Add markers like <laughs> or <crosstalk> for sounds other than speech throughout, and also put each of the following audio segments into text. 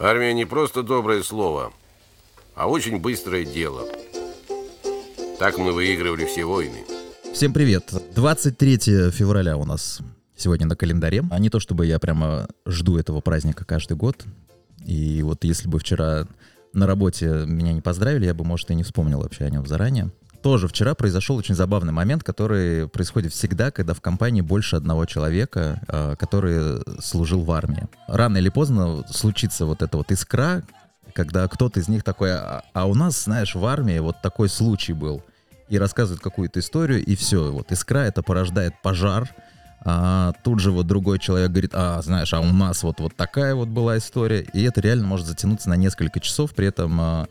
Армия не просто доброе слово, а очень быстрое дело. Так мы выигрывали все войны. Всем привет. 23 февраля у нас сегодня на календаре. А не то, чтобы я прямо жду этого праздника каждый год. И вот если бы вчера на работе меня не поздравили, я бы, может, и не вспомнил вообще о нем заранее. Тоже вчера произошел очень забавный момент, который происходит всегда, когда в компании больше одного человека, а, который служил в армии. Рано или поздно случится вот эта вот искра, когда кто-то из них такой, а, а у нас, знаешь, в армии вот такой случай был. И рассказывает какую-то историю, и все, вот искра это порождает пожар, а тут же вот другой человек говорит, а, знаешь, а у нас вот, вот такая вот была история, и это реально может затянуться на несколько часов, при этом а,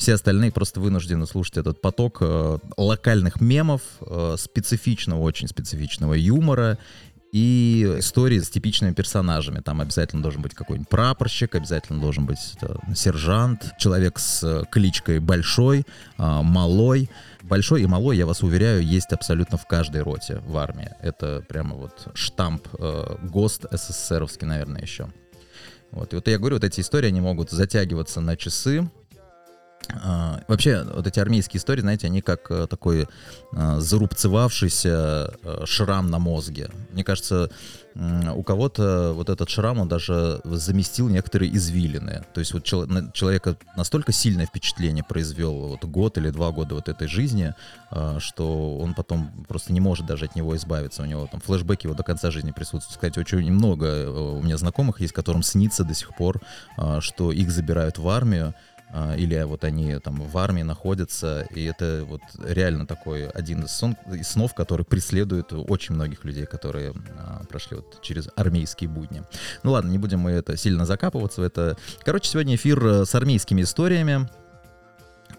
все остальные просто вынуждены слушать этот поток э, локальных мемов, э, специфичного, очень специфичного юмора и истории с типичными персонажами. Там обязательно должен быть какой-нибудь прапорщик, обязательно должен быть э, сержант, человек с э, кличкой Большой, э, Малой. Большой и Малой, я вас уверяю, есть абсолютно в каждой роте в армии. Это прямо вот штамп э, ГОСТ СССРовский, наверное, еще. Вот. И вот я говорю, вот эти истории, они могут затягиваться на часы, а, вообще, вот эти армейские истории, знаете, они как э, такой а, зарубцевавшийся э, шрам на мозге. Мне кажется, у кого-то вот этот шрам, он даже заместил некоторые извилины. То есть вот человека настолько сильное впечатление произвел вот год или два года вот этой жизни, а, что он потом просто не может даже от него избавиться. У него там флешбеки его до конца жизни присутствуют. Кстати, очень немного э, у меня знакомых есть, которым снится до сих пор, что их забирают в армию, а, или вот они там в армии находятся, и это вот реально такой один из, сон, из снов, который преследует очень многих людей, которые а, прошли вот через армейские будни. Ну ладно, не будем мы это сильно закапываться это. Короче, сегодня эфир э, с армейскими историями.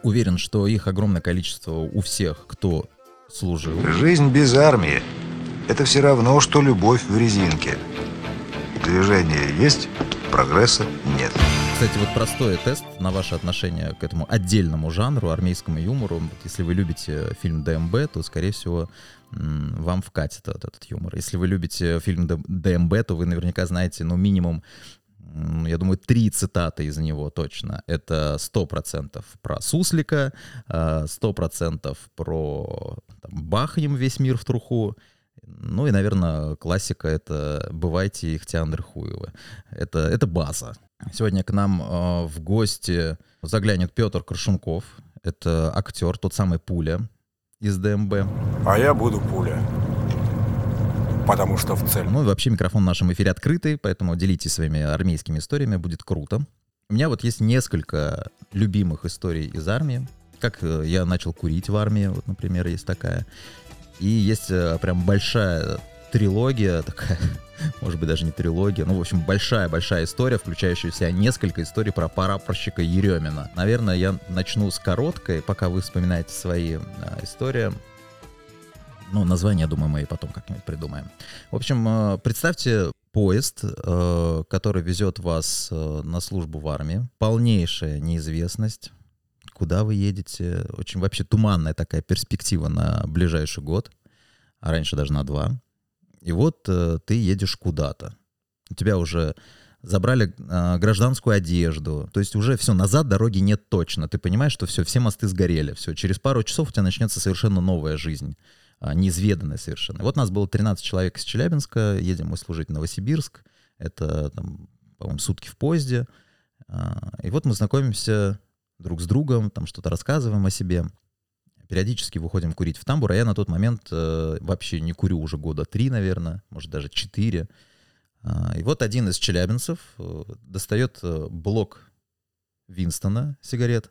Уверен, что их огромное количество у всех, кто служил. Жизнь без армии – это все равно, что любовь в резинке. Движение есть, прогресса нет. Кстати, вот простой тест на ваше отношение к этому отдельному жанру, армейскому юмору. Если вы любите фильм ДМБ, то, скорее всего, вам вкатит этот, этот юмор. Если вы любите фильм ДМБ, то вы наверняка знаете, ну, минимум я думаю, три цитаты из него точно. Это сто процентов про Суслика, э, сто процентов про там, «Бахнем весь мир в труху», ну и, наверное, классика — это «Бывайте Ихтиандр Хуевы». Это, это база. Сегодня к нам э, в гости заглянет Петр Крашунков. Это актер, тот самый Пуля из ДМБ. А я буду Пуля. Потому что в цель. Ну и вообще микрофон в нашем эфире открытый, поэтому делитесь своими армейскими историями, будет круто. У меня вот есть несколько любимых историй из армии. Как э, я начал курить в армии, вот, например, есть такая. И есть э, прям большая трилогия такая, <laughs> может быть, даже не трилогия, ну, в общем, большая-большая история, включающая в себя несколько историй про прапорщика Еремина. Наверное, я начну с короткой, пока вы вспоминаете свои а, истории. Ну, название, думаю, мы и потом как-нибудь придумаем. В общем, а, представьте поезд, а, который везет вас на службу в армии. Полнейшая неизвестность, куда вы едете. Очень вообще туманная такая перспектива на ближайший год, а раньше даже на два. И вот э, ты едешь куда-то. У тебя уже забрали э, гражданскую одежду. То есть уже все, назад дороги нет точно. Ты понимаешь, что все, все мосты сгорели. Все, через пару часов у тебя начнется совершенно новая жизнь. Э, неизведанная совершенно. Вот нас было 13 человек из Челябинска. Едем мы служить в Новосибирск. Это, там, по-моему, сутки в поезде. Э, и вот мы знакомимся друг с другом, там что-то рассказываем о себе периодически выходим курить в тамбур, а я на тот момент э, вообще не курю уже года три, наверное, может даже четыре. А, и вот один из челябинцев э, достает э, блок Винстона сигарет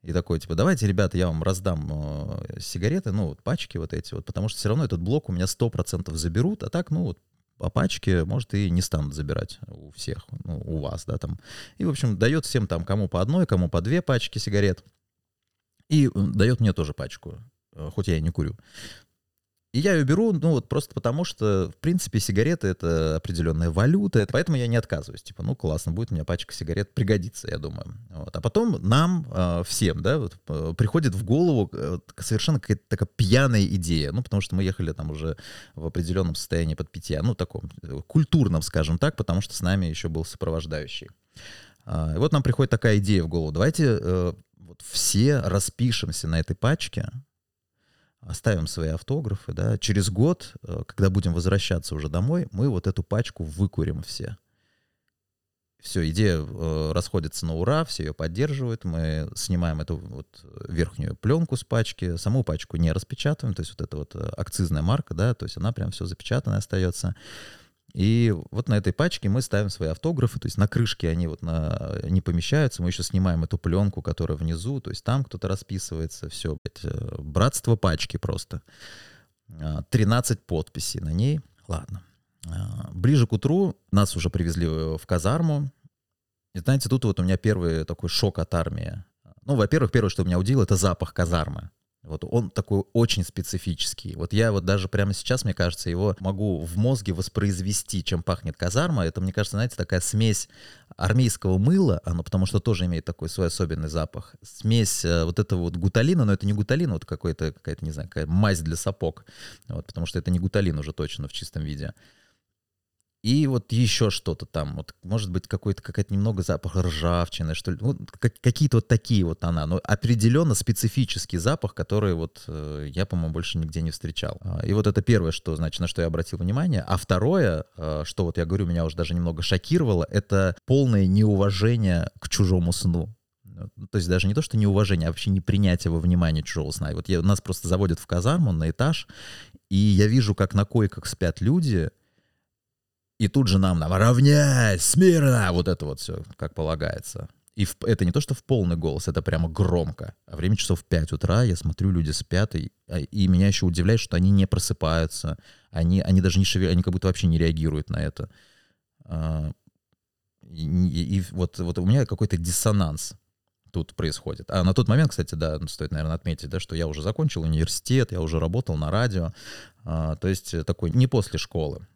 и такой, типа, давайте, ребята, я вам раздам э, сигареты, ну, вот пачки вот эти вот, потому что все равно этот блок у меня 100% заберут, а так, ну, вот по пачке, может, и не станут забирать у всех, ну, у вас, да, там. И, в общем, дает всем там, кому по одной, кому по две пачки сигарет. И дает мне тоже пачку, э, хоть я и не курю. И я ее беру, ну вот просто потому, что, в принципе, сигареты — это определенная валюта, поэтому я не отказываюсь. Типа, ну классно, будет у меня пачка сигарет, пригодится, я думаю. Вот. А потом нам, э, всем, да, вот, э, приходит в голову совершенно какая-то такая пьяная идея, ну потому что мы ехали там уже в определенном состоянии под питья, ну таком культурном, скажем так, потому что с нами еще был сопровождающий. А, и вот нам приходит такая идея в голову. Давайте вот все распишемся на этой пачке, оставим свои автографы, да, через год, э, когда будем возвращаться уже домой, мы вот эту пачку выкурим все. Все, идея э, расходится на ура, все ее поддерживают, мы снимаем эту вот верхнюю пленку с пачки, саму пачку не распечатываем, то есть вот эта вот э, акцизная марка, да, то есть она прям все запечатанная остается. И вот на этой пачке мы ставим свои автографы, то есть на крышке они вот на, не помещаются, мы еще снимаем эту пленку, которая внизу, то есть там кто-то расписывается, все, э, братство пачки просто. 13 а, подписей на ней, ладно. А, ближе к утру нас уже привезли в казарму, и знаете, тут вот у меня первый такой шок от армии. Ну, во-первых, первое, что меня удивило, это запах казармы. Вот он такой очень специфический. Вот я вот даже прямо сейчас, мне кажется, его могу в мозге воспроизвести, чем пахнет казарма. Это, мне кажется, знаете, такая смесь армейского мыла, оно потому что тоже имеет такой свой особенный запах. Смесь э, вот этого вот гуталина, но это не гуталин, вот какой-то, какая-то, не знаю, какая мазь для сапог. Вот, потому что это не гуталин уже точно в чистом виде. И вот еще что-то там, вот, может быть, какой-то какая-то немного запах ржавчины, что ли, ну, как, какие-то вот такие вот она, но определенно специфический запах, который вот э, я, по-моему, больше нигде не встречал. А, и вот это первое, что, значит, на что я обратил внимание. А второе, э, что вот я говорю, меня уже даже немного шокировало, это полное неуважение к чужому сну. То есть даже не то, что неуважение, а вообще непринятие во внимание чужого сна. И вот я, нас просто заводят в казарму на этаж, и я вижу, как на койках спят люди, и тут же нам, нам равняйсь, смирно, вот это вот все, как полагается. И в, это не то, что в полный голос, это прямо громко. А время часов 5 утра, я смотрю, люди спят, и, а, и меня еще удивляет, что они не просыпаются, они, они даже не шевелят, они как будто вообще не реагируют на это. А, и, и, вот, вот у меня какой-то диссонанс тут происходит. А на тот момент, кстати, да, стоит, наверное, отметить, да, что я уже закончил университет, я уже работал на радио, а, то есть такой не после школы.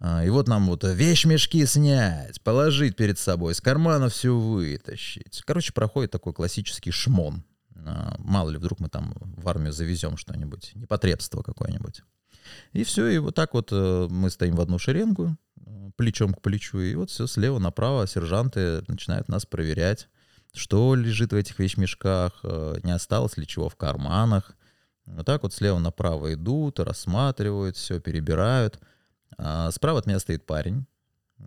А, и вот нам вот вещмешки снять, положить перед собой, из кармана все вытащить. Короче, проходит такой классический шмон. А, мало ли, вдруг мы там в армию завезем что-нибудь, непотребство какое-нибудь. И все, и вот так вот э, мы стоим в одну шеренгу, э, плечом к плечу, и вот все слева направо сержанты начинают нас проверять, что лежит в этих вещмешках, э, не осталось ли чего в карманах. Вот так вот слева направо идут, рассматривают, все перебирают. А справа от меня стоит парень,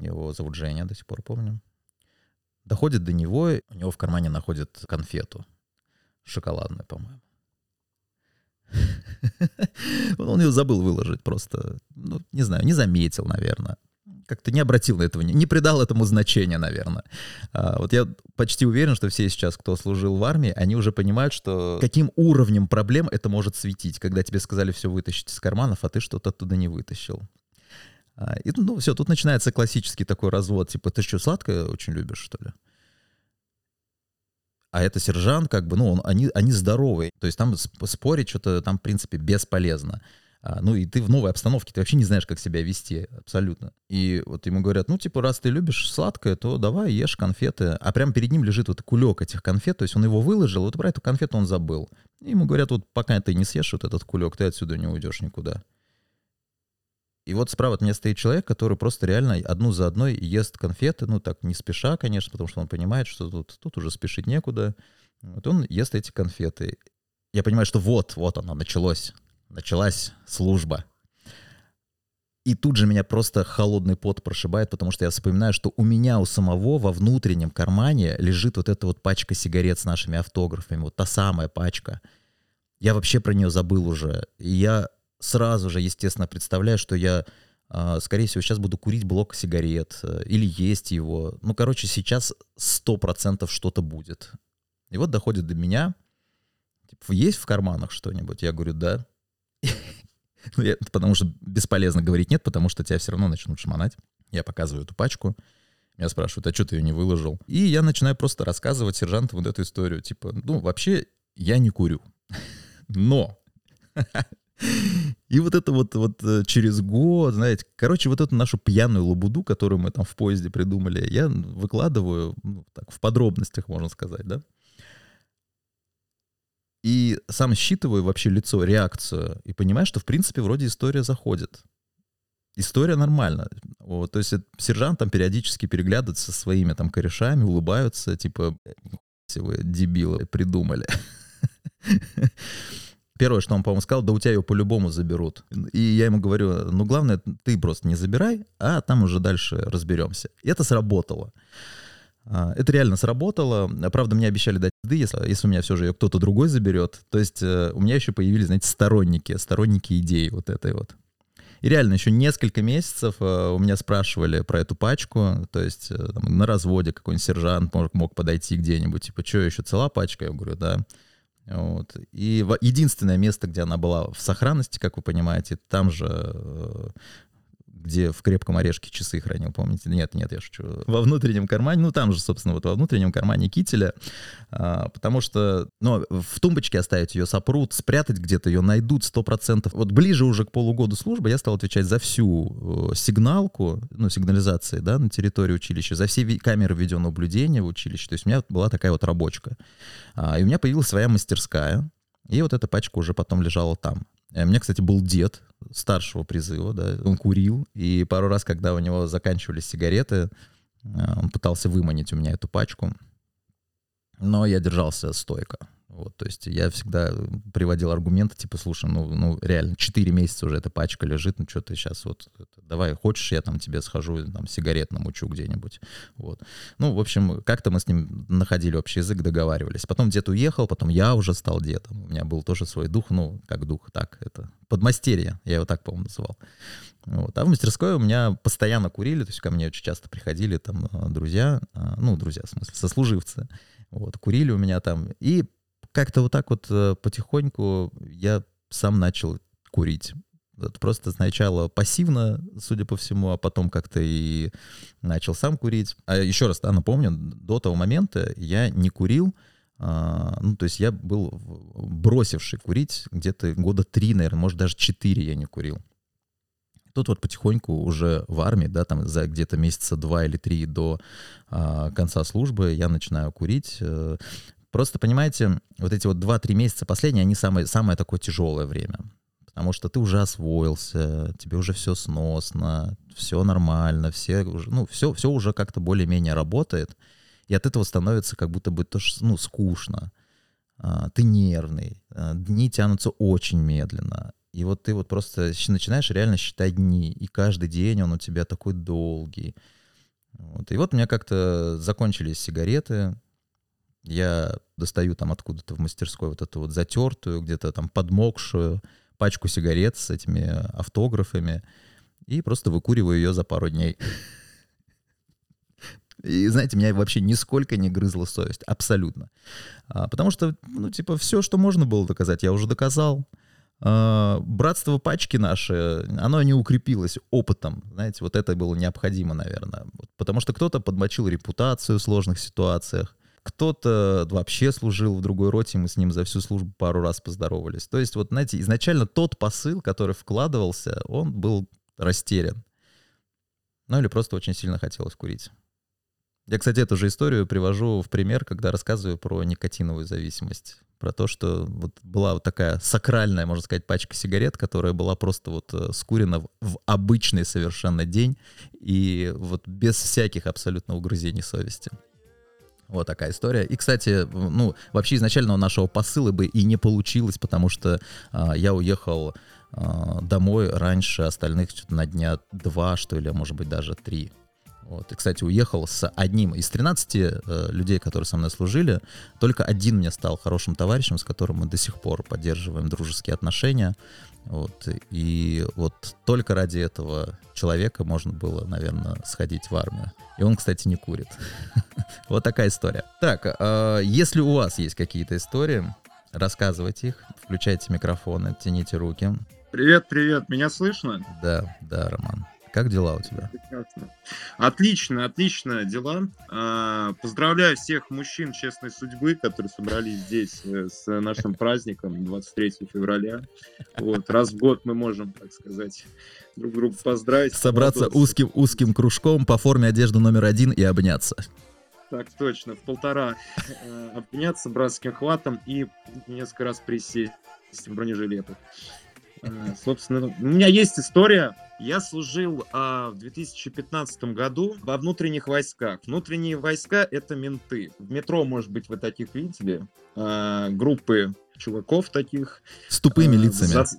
его зовут Женя, до сих пор помню. Доходит до него, у него в кармане находит конфету. Шоколадную, по-моему. <laughs> Он ее забыл выложить просто. Ну, не знаю, не заметил, наверное. Как-то не обратил на этого, не придал этому значения, наверное. А, вот я почти уверен, что все сейчас, кто служил в армии, они уже понимают, что каким уровнем проблем это может светить, когда тебе сказали все вытащить из карманов, а ты что-то оттуда не вытащил. А, и, ну, все, тут начинается классический такой развод, типа, ты что, сладкое очень любишь, что ли? А это сержант, как бы, ну, он, они, они здоровые. То есть там спорить что-то там, в принципе, бесполезно. А, ну, и ты в новой обстановке, ты вообще не знаешь, как себя вести, абсолютно. И вот ему говорят, ну, типа, раз ты любишь сладкое, то давай ешь конфеты. А прямо перед ним лежит вот кулек этих конфет, то есть он его выложил, вот про эту конфету он забыл. И ему говорят, вот пока ты не съешь вот этот кулек, ты отсюда не уйдешь никуда. И вот справа от меня стоит человек, который просто реально одну за одной ест конфеты, ну так не спеша, конечно, потому что он понимает, что тут, тут уже спешить некуда. Вот он ест эти конфеты. Я понимаю, что вот, вот оно, началось. Началась служба. И тут же меня просто холодный пот прошибает, потому что я вспоминаю, что у меня у самого во внутреннем кармане лежит вот эта вот пачка сигарет с нашими автографами, вот та самая пачка. Я вообще про нее забыл уже. И я сразу же, естественно, представляю, что я, а, скорее всего, сейчас буду курить блок сигарет э, или есть его. Ну, короче, сейчас сто процентов что-то будет. И вот доходит до меня, типа, есть в карманах что-нибудь? Я говорю, да. <laughs> Ну, потому что бесполезно говорить нет, потому что тебя все равно начнут шмонать. Я показываю эту пачку. Меня спрашивают, а что ты ее не выложил? И я начинаю просто рассказывать сержанту вот эту историю. Типа, ну, вообще, я не курю. <laughs> Но <laughs> и вот это вот, вот э, через год, знаете, короче, вот эту нашу пьяную лабуду, которую мы там в поезде придумали, я выкладываю ну, так, в подробностях, можно сказать, да. И сам считываю вообще лицо, реакцию, и понимаю, что, в принципе, вроде история заходит. история нормальная. Вот, то есть сержант там периодически переглядывается со своими там корешами, улыбаются, типа, вы дебилы придумали. <laughs> Первое, что он, по-моему, сказал, да у тебя ее по-любому заберут. И я ему говорю, ну главное, ты просто не забирай, а там уже дальше разберемся. И это сработало. А, это реально сработало. Правда, мне обещали дать еды, если, если у меня все же ее кто-то другой заберет. То есть э, у меня еще появились, знаете, сторонники, сторонники идеи вот этой вот. И реально еще несколько месяцев э, у меня спрашивали про эту пачку, то есть э, там, на разводе какой-нибудь сержант мог, мог подойти где-нибудь, типа, что, еще цела пачка? Я говорю, да. Вот. И единственное место, где она была в сохранности, как вы понимаете, там же где в крепком орешке часы хранил, помните? Нет, нет, я шучу. Во внутреннем кармане, ну там же, собственно, вот во внутреннем кармане кителя, а, потому что, ну, в тумбочке оставить ее сопрут, спрятать где-то ее найдут сто процентов. Вот ближе уже к полугоду службы я стал отвечать за всю э, сигналку, ну, сигнализации, да, на территории училища, за все камеры видеонаблюдения в училище. То есть у меня была такая вот рабочка. А, и у меня появилась своя мастерская, и вот эта пачка уже потом лежала там. Э, у меня, кстати, был дед старшего призыва, да, он курил, и пару раз, когда у него заканчивались сигареты, э, он пытался выманить у меня эту пачку, но я держался стойко. Вот, то есть я всегда приводил аргументы, типа, слушай, ну, ну реально, 4 месяца уже эта пачка лежит, ну что ты сейчас вот, давай, хочешь, я там тебе схожу, там, сигарет намучу где-нибудь, вот. Ну, в общем, как-то мы с ним находили общий язык, договаривались. Потом дед уехал, потом я уже стал дедом, у меня был тоже свой дух, ну, как дух, так, это подмастерье, я его так, по-моему, называл. Вот. А в мастерской у меня постоянно курили, то есть ко мне очень часто приходили там друзья, а, ну, друзья, в смысле, сослуживцы, вот, курили у меня там, и как-то вот так вот э, потихоньку я сам начал курить. Вот просто сначала пассивно, судя по всему, а потом как-то и начал сам курить. А еще раз, да, напомню, до того момента я не курил, а, ну, то есть я был бросивший курить где-то года три, наверное, может, даже четыре я не курил. Тут вот потихоньку уже в армии, да, там за где-то месяца два или три до а, конца службы я начинаю курить. Просто, понимаете, вот эти вот 2-3 месяца последние, они самое, самое такое тяжелое время. Потому что ты уже освоился, тебе уже все сносно, все нормально, все уже, ну, все, все уже как-то более-менее работает. И от этого становится как будто бы тоже, ну, скучно. А, ты нервный, а, дни тянутся очень медленно. И вот ты вот просто начинаешь реально считать дни, и каждый день он у тебя такой долгий. Вот. И вот у меня как-то закончились сигареты, я достаю там откуда-то в мастерской вот эту вот затертую, где-то там подмокшую пачку сигарет с этими автографами и просто выкуриваю ее за пару дней. И, знаете, меня вообще нисколько не грызла совесть. Абсолютно. А, потому что, ну, типа, все, что можно было доказать, я уже доказал. А, братство пачки наши, оно не укрепилось опытом. Знаете, вот это было необходимо, наверное. Потому что кто-то подмочил репутацию в сложных ситуациях. Кто-то вообще служил в другой роте, мы с ним за всю службу пару раз поздоровались. То есть, вот, знаете, изначально тот посыл, который вкладывался, он был растерян. Ну или просто очень сильно хотелось курить. Я, кстати, эту же историю привожу в пример, когда рассказываю про никотиновую зависимость. Про то, что вот была вот такая сакральная, можно сказать, пачка сигарет, которая была просто вот э, скурена в, в обычный совершенно день и вот без всяких абсолютно угрызений совести. Вот такая история. И, кстати, ну, вообще изначально у нашего посыла бы и не получилось, потому что а, я уехал а, домой раньше остальных на дня два, что ли, а может быть, даже три. Вот. И, кстати, уехал с одним из 13 э, людей, которые со мной служили. Только один мне стал хорошим товарищем, с которым мы до сих пор поддерживаем дружеские отношения. Вот. И вот только ради этого человека можно было, наверное, сходить в армию. И он, кстати, не курит. <laughs> Вот такая история. Так, а, если у вас есть какие-то истории, рассказывайте их, включайте микрофоны, тяните руки. Привет, привет, меня слышно? Да, да, Роман. Как дела у тебя? Прекрасно. Отлично, отлично дела. А, поздравляю всех мужчин честной судьбы, которые собрались здесь э, с нашим праздником 23 февраля. Вот, раз в год мы можем, так сказать, друг друга поздравить. Собраться узким узким кружком по форме одежды номер один и обняться. Так точно, в полтора э, обняться братским хватом и несколько раз присесть в бронежилетах. Э, <laughs> Собственно, у меня есть история. Я служил а, в 2015 году во внутренних войсках. Внутренние войска — это менты. В метро, может быть, вы таких видели. А, группы чуваков таких. С тупыми э, лицами. зас-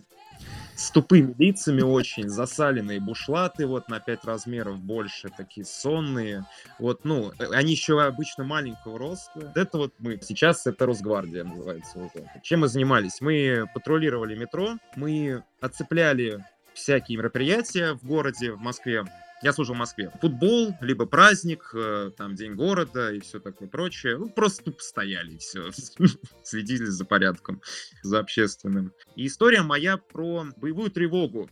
С тупыми лицами очень, засаленные бушлаты, вот на 5 размеров больше, такие сонные. Вот, ну, э, они еще обычно маленького роста. Это вот мы. Сейчас это Росгвардия называется. вот. Чем мы занимались? Мы патрулировали метро, мы оцепляли всякие мероприятия в городе, в Москве. Я служил в Москве. Футбол, либо праздник, э, там День города и все такое прочее. Ну, просто тупо стояли и все. <laughs> Следили за порядком, за общественным. И история моя про боевую тревогу.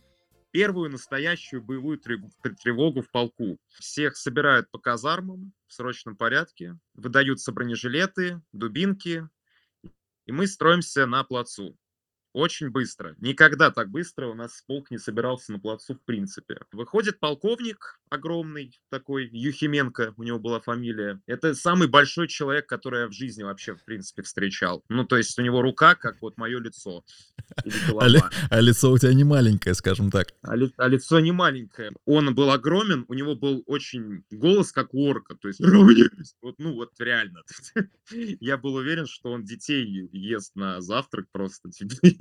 Первую настоящую боевую трев- тр- тревогу в полку. Всех собирают по казармам в срочном порядке, выдаются бронежилеты, дубинки, и мы строимся на плацу. Очень быстро. Никогда так быстро у нас полк не собирался на плацу в принципе. Выходит полковник огромный, такой, Юхименко, у него была фамилия. Это самый большой человек, который я в жизни вообще, в принципе, встречал. Ну, то есть у него рука, как вот мое лицо. <laughs> А, ли- а лицо у тебя не маленькое, скажем так. А, ли- а лицо не маленькое. Он был огромен, у него был очень голос, как у орка. То есть, <laughs> вот, ну вот реально. <laughs> Я был уверен, что он детей ест на завтрак просто.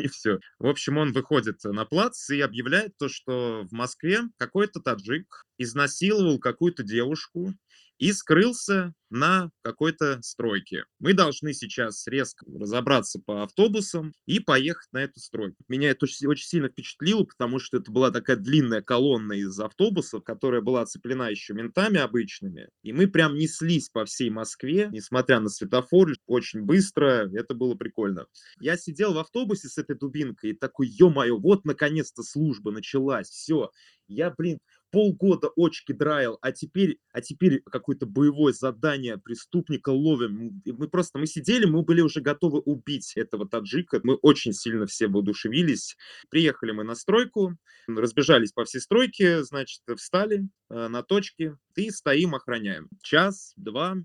И все. В общем, он выходит на плац и объявляет то, что в Москве какой-то таджик изнасиловал какую-то девушку и скрылся на какой-то стройке. Мы должны сейчас резко разобраться по автобусам и поехать на эту стройку. Меня это очень, очень сильно впечатлило, потому что это была такая длинная колонна из автобусов, которая была оцеплена еще ментами обычными. И мы прям неслись по всей Москве, несмотря на светофоры, очень быстро. Это было прикольно. Я сидел в автобусе с этой дубинкой и такой, ё-моё, вот наконец-то служба началась, все. Я, блин, полгода очки драил, а теперь, а теперь какое-то боевое задание, преступника ловим. Мы просто, мы сидели, мы были уже готовы убить этого таджика. Мы очень сильно все воодушевились. Приехали мы на стройку, разбежались по всей стройке, значит, встали э, на точке и стоим, охраняем. Час, два,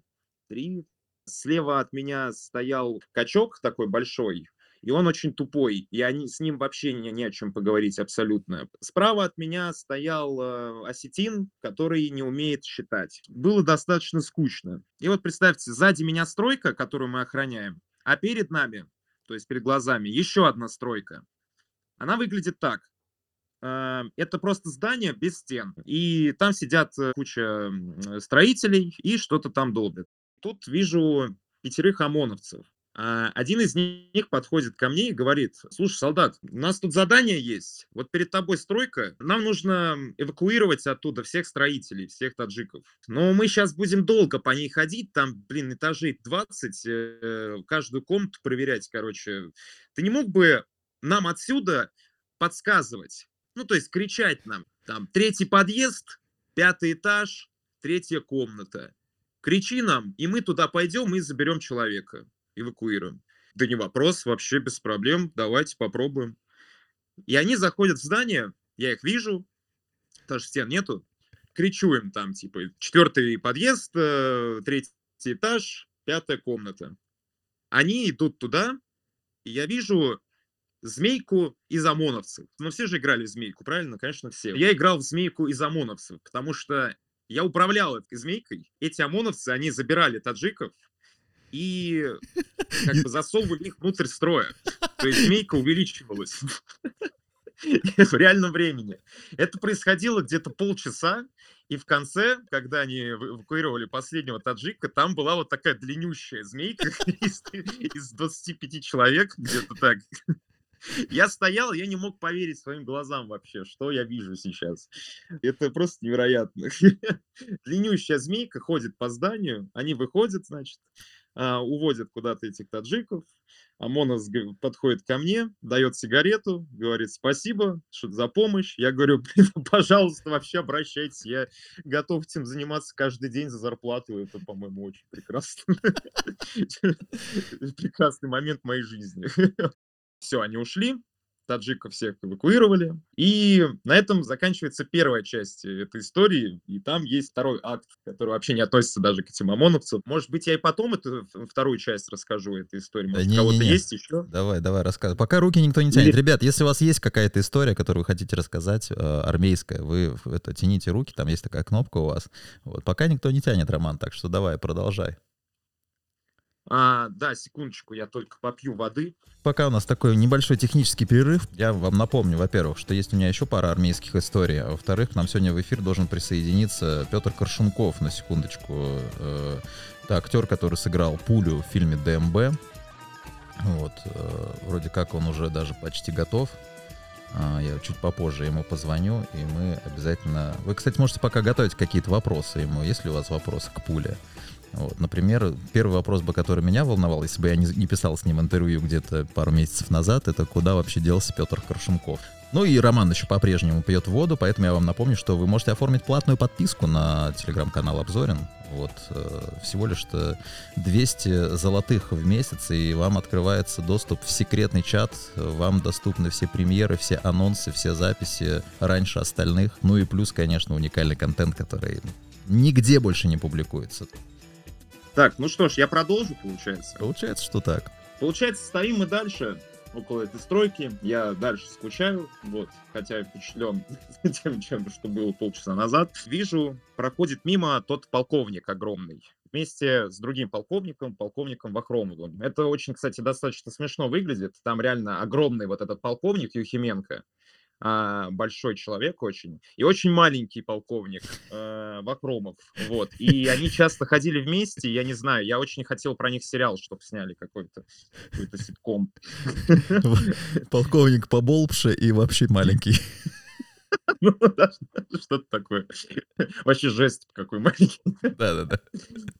три. Слева от меня стоял качок такой большой, и он очень тупой, и они, с ним вообще не, не о чем поговорить абсолютно. Справа от меня стоял э, осетин, который не умеет считать. Было достаточно скучно. И вот представьте, сзади меня стройка, которую мы охраняем, а перед нами, то есть перед глазами, еще одна стройка. Она выглядит так. Э, Это просто здание без стен. И там сидят э, куча строителей и что-то там долбят. Тут вижу пятерых ОМОНовцев. А, Один из них подходит ко мне и говорит, слушай, солдат, у нас тут задание есть, вот перед тобой стройка, нам нужно эвакуировать оттуда всех строителей, всех таджиков. Но мы сейчас будем долго по ней ходить, там, блин, этажей 20, э, каждую комнату проверять, короче. Ты не мог бы нам отсюда подсказывать, ну, то есть кричать нам, там, третий подъезд, пятый этаж, третья комната. Кричи нам, и мы туда пойдем и заберем человека эвакуируем. Да не вопрос, вообще без проблем, давайте попробуем. И они заходят в здание, я их вижу, потому что стен нету, кричу им там, типа, четвертый подъезд, э, третий этаж, пятая комната. Они идут туда, и я вижу змейку из ОМОНовцев. Ну, все же играли в змейку, правильно? Конечно, все. Я играл в змейку из ОМОНовцев, потому что я управлял этой змейкой. Эти ОМОНовцы, они забирали таджиков, и <laughs> как бы засовывали их внутрь строя. То есть змейка увеличивалась <laughs> в реальном времени. Это происходило где-то полчаса, и в конце, когда они эва- эвакуировали последнего таджика, там была вот такая длиннющая змейка <laughs> из, из 25 человек, где-то так. Я стоял, я не мог поверить своим глазам вообще, что я вижу сейчас. Это просто невероятно. Длиннющая змейка ходит по зданию, они выходят, значит, а, уводят куда-то этих таджиков. ОМОНовец г- подходит ко мне, дает сигарету, говорит спасибо за помощь. Я говорю, «Блин, пожалуйста, вообще обращайтесь, я готов этим заниматься каждый день за зарплату. Это, по-моему, очень прекрасно. <laughs> Прекрасный момент моей жизни. <laughs> Все, они ушли. Таджиков всех эвакуировали. И на этом заканчивается первая часть этой истории, и там есть второй акт, который вообще не относится даже к этим ОМОНовцам. Может быть, я и потом эту вторую часть расскажу этой истории. Может, Да у кого-то не-не-не. есть еще? Давай, давай, рассказывай. Пока руки никто не тянет. Или- Ребят, если у вас есть какая-то история, которую вы хотите рассказать, э, армейская, вы это тяните руки, там есть такая кнопка у вас. Вот, пока никто не тянет, Роман, так что давай, продолжай. А, да, секундочку, я только попью воды. Пока у нас такой небольшой технический перерыв, я вам напомню, во-первых, что есть у меня еще пара армейских историй, а во-вторых, нам сегодня в эфир должен присоединиться Петр Коршунков, на секундочку. Э, Это актер, который сыграл пулю в фильме ДМБ. Вот, э, вроде как он уже даже почти готов. А, Я чуть попозже ему позвоню, и мы обязательно... Вы, кстати, можете пока готовить какие-то вопросы ему, есть ли у вас вопросы к пуле. Вот, например, первый вопрос бы, который меня волновал, если бы я не, не писал с ним интервью где-то пару месяцев назад, это куда вообще делся Петр Коршунков. Ну и Роман еще по-прежнему пьет воду, поэтому я вам напомню, что вы можете оформить платную подписку на телеграм-канал Обзорин. Вот, э, всего лишь-то 200 золотых в месяц, и вам открывается доступ в секретный чат, вам доступны все премьеры, все анонсы, все записи раньше остальных, ну и плюс, конечно, уникальный контент, который нигде больше не публикуется. Так, ну что ж, я продолжу, получается. Получается, что так. Получается, стоим мы дальше, около этой стройки. Я дальше скучаю, вот, хотя впечатлен <laughs> тем, чем, что было полчаса назад. Вижу, проходит мимо тот полковник огромный вместе с другим полковником, полковником Вахромовым. Это очень, кстати, достаточно смешно выглядит. Там реально огромный вот этот полковник Юхименко, а, большой человек очень, и очень маленький полковник э, Вахромов, вот. И они часто ходили вместе, я не знаю, я очень хотел про них сериал, чтобы сняли какой-то какой-то ситком. Полковник поболбше и вообще маленький. <laughs> Ну, <laughs> Что-то такое. Вообще жесть какой маленький. Да-да-да.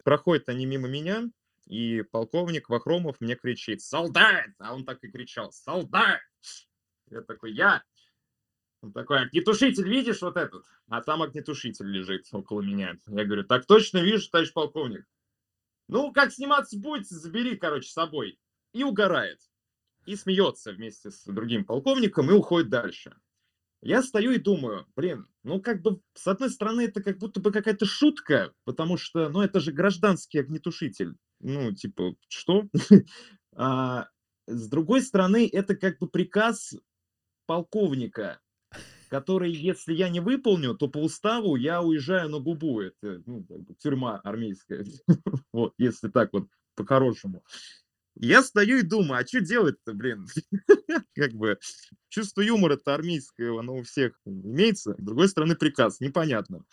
Проходят они мимо меня, и полковник Вахромов мне кричит «Солдат!» А он так и кричал «Солдат!» Я такой «Я!» Он такой «Огнетушитель видишь вот этот?» А там огнетушитель лежит около меня. Я говорю «Так точно вижу, товарищ полковник». Ну, как сниматься будете, забери, короче, с собой. И угорает. И смеется вместе с другим полковником и уходит дальше. Я стою и думаю, блин, ну как бы с одной стороны это как будто бы какая-то шутка, потому что, ну это же гражданский огнетушитель. Ну типа, что? <laughs> А с другой стороны это как бы приказ полковника, который, если я не выполню, то по уставу я уезжаю на губу. Это ну, тюрьма армейская. <laughs> Вот, если так вот по-хорошему. Я стою и думаю, а что делать-то, блин? <laughs> Как бы чувство юмора-то армейское, оно у всех имеется. С другой стороны, приказ, непонятно.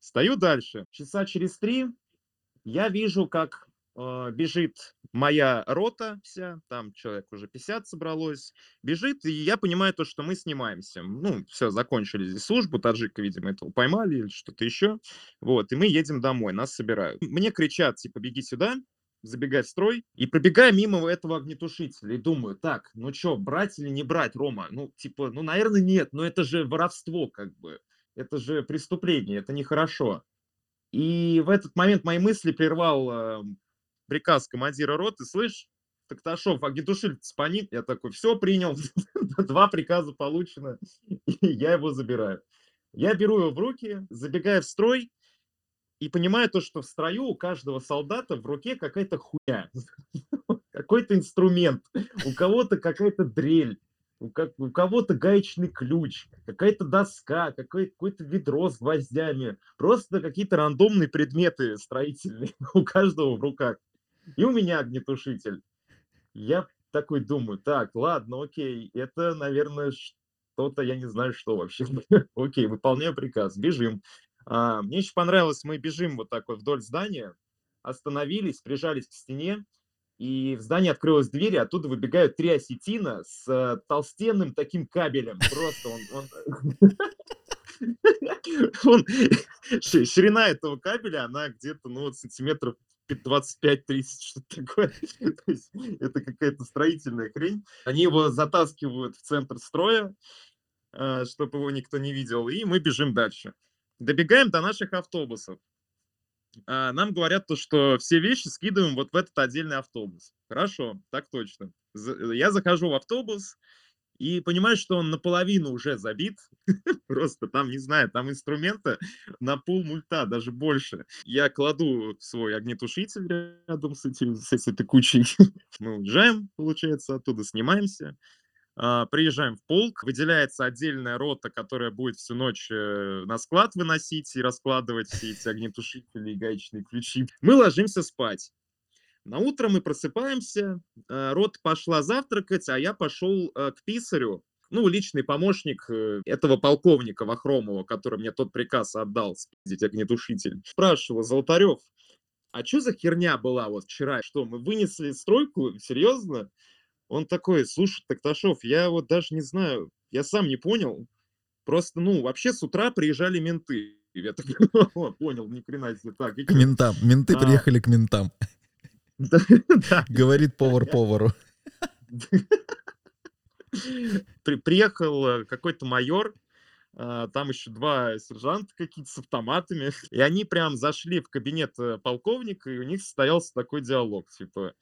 Стою дальше. Часа через три я вижу, как э, бежит моя рота вся, там человек уже 50 собралось, бежит, и я понимаю то, что мы снимаемся. Ну, все, закончили здесь службу, таджика, видимо, этого поймали или что-то еще. Вот, и мы едем домой, нас собирают. Мне кричат, типа, беги сюда, забегай в строй, и пробегая мимо этого огнетушителя, и думаю, так, ну что, брать или не брать, Рома? Ну, типа, ну, наверное, нет, но это же воровство, как бы. Это же преступление, это нехорошо. И в этот момент мои мысли прервал приказ командира роты, слышь, Токташов, огнетушитель спанит. Я такой, все, принял, <laughs> два приказа получено, <laughs> я его забираю. Я беру его в руки, забегаю в строй, и понимаю то, что в строю у каждого солдата в руке какая-то хуйня, <laughs> какой-то инструмент, у кого-то какая-то дрель, у, ко- у кого-то гаечный ключ, какая-то доска, какой- какое-то ведро с гвоздями, просто какие-то рандомные предметы строительные у каждого в руках. И у меня огнетушитель. Я такой думаю, так, ладно, окей, это, наверное, что-то, я не знаю, что вообще. <laughs> Окей, выполняю приказ, бежим. А, мне еще понравилось, мы бежим вот так вот вдоль здания, остановились, прижались к стене, и в здании открылась дверь, и оттуда выбегают три осетина с э, толстенным таким кабелем. Просто он... он- <laughs> он- <laughs> ши- Ширина этого кабеля, она где-то, ну, вот сантиметров 25-30, что-то такое. <laughs> То есть это какая-то строительная хрень. Они его затаскивают в центр строя, чтобы его никто не видел, и мы бежим дальше. Добегаем до наших автобусов. А, Нам говорят то, что все вещи скидываем вот в этот отдельный автобус. Хорошо, так точно. Я захожу в автобус, и понимаю, что он наполовину уже забит. <laughs> Просто там, не знаю, там инструмента на пол мульта, даже больше. Я кладу свой огнетушитель рядом с, этим, с этой кучей. <laughs> Мы уезжаем, получается, оттуда снимаемся. А, приезжаем в полк, выделяется отдельная рота, которая будет всю ночь э, на склад выносить и раскладывать все эти огнетушители и гаечные ключи. Мы ложимся спать. На утро мы просыпаемся, э, рот пошла завтракать, а я пошел э, к писарю, ну, личный помощник этого полковника Вахромова, который мне тот приказ отдал, спиздить огнетушитель. Спрашиваю, Золотарев, а что за херня была вот вчера? Что, мы вынесли стройку? Серьезно? Он такой, слушай, Токташов, я вот даже не знаю, я сам не понял. Просто, ну, вообще с утра приезжали менты. <laughs> Я так понял, ни хрена себе так. К ментам. Менты а... приехали к ментам. <laughs> Говорит повар повару. Приехал э, какой-то майор, а, там еще два сержанта какие-то с автоматами, и они прям зашли в кабинет э, полковника, и у них состоялся такой диалог, типа,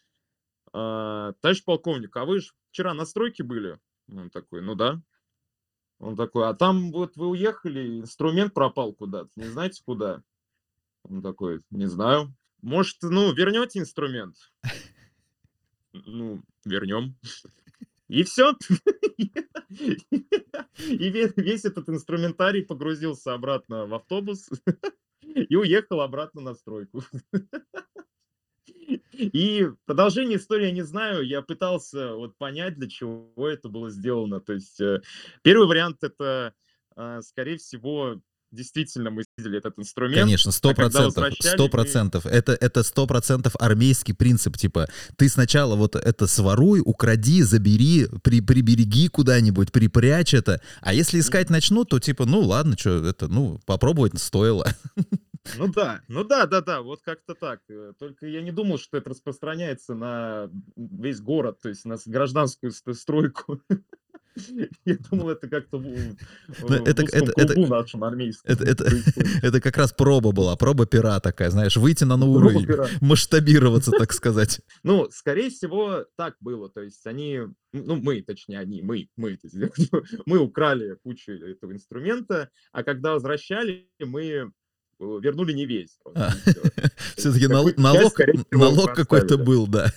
товарищ полковник, а вы же вчера на стройке были? Он такой, ну да. Он такой, а там вот вы уехали, инструмент пропал куда-то, не знаете куда? Он такой, не знаю. Может, ну, вернете инструмент? Ну, вернем. И все. И весь этот инструментарий погрузился обратно в автобус и уехал обратно на стройку. И продолжение истории я не знаю, я пытался вот понять, для чего это было сделано. То есть э, первый вариант это, э, скорее всего, действительно мы видели этот инструмент. Конечно, сто а процентов, сто процентов. Это это сто процентов армейский принцип, типа ты сначала вот это своруй, укради, забери, при, прибереги куда-нибудь, припрячь это, а если искать начнут, то типа ну ладно, что это, ну попробовать стоило. Ну да, ну да, да, да, вот как-то так. Э, только я не думал, что это распространяется на весь город, то есть на гражданскую стройку. <laughs> <laughs> Я думал, это как-то в, это, это, это, нашем армейском. Это, это, <laughs> это как раз проба была, проба пера такая, знаешь, выйти на новый уровень, <laughs> масштабироваться, так сказать. Ну, скорее всего, так было. То есть они, ну, мы, точнее, они, мы, мы. Мы украли кучу этого инструмента, а когда возвращали, мы Э, вернули не весь. Все-таки налог какой-то был, да.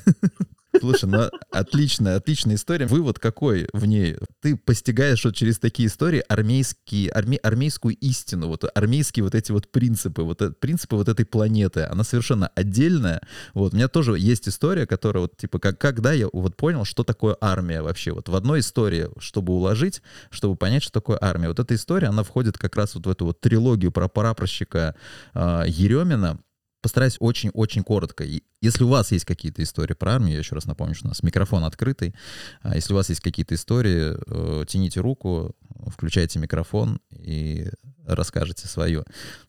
Слушай, ну отличная, отличная история. Вывод какой в ней? Ты постигаешь вот через такие истории армейские, арме, армейскую истину, вот армейские вот эти вот принципы, вот э, принципы вот этой планеты. Она совершенно отдельная. Вот, у меня тоже есть история, которая вот типа, как, когда я вот понял, что такое армия вообще. Вот в одной истории, чтобы уложить, чтобы понять, что такое армия. Вот эта история, она входит как раз вот в эту вот трилогию про прапорщика э, Еремина, Постараюсь очень-очень коротко. Если у вас есть какие-то истории про армию, я еще раз напомню, что у нас микрофон открытый. А если у вас есть какие-то истории, э, тяните руку, включайте микрофон и расскажите свою.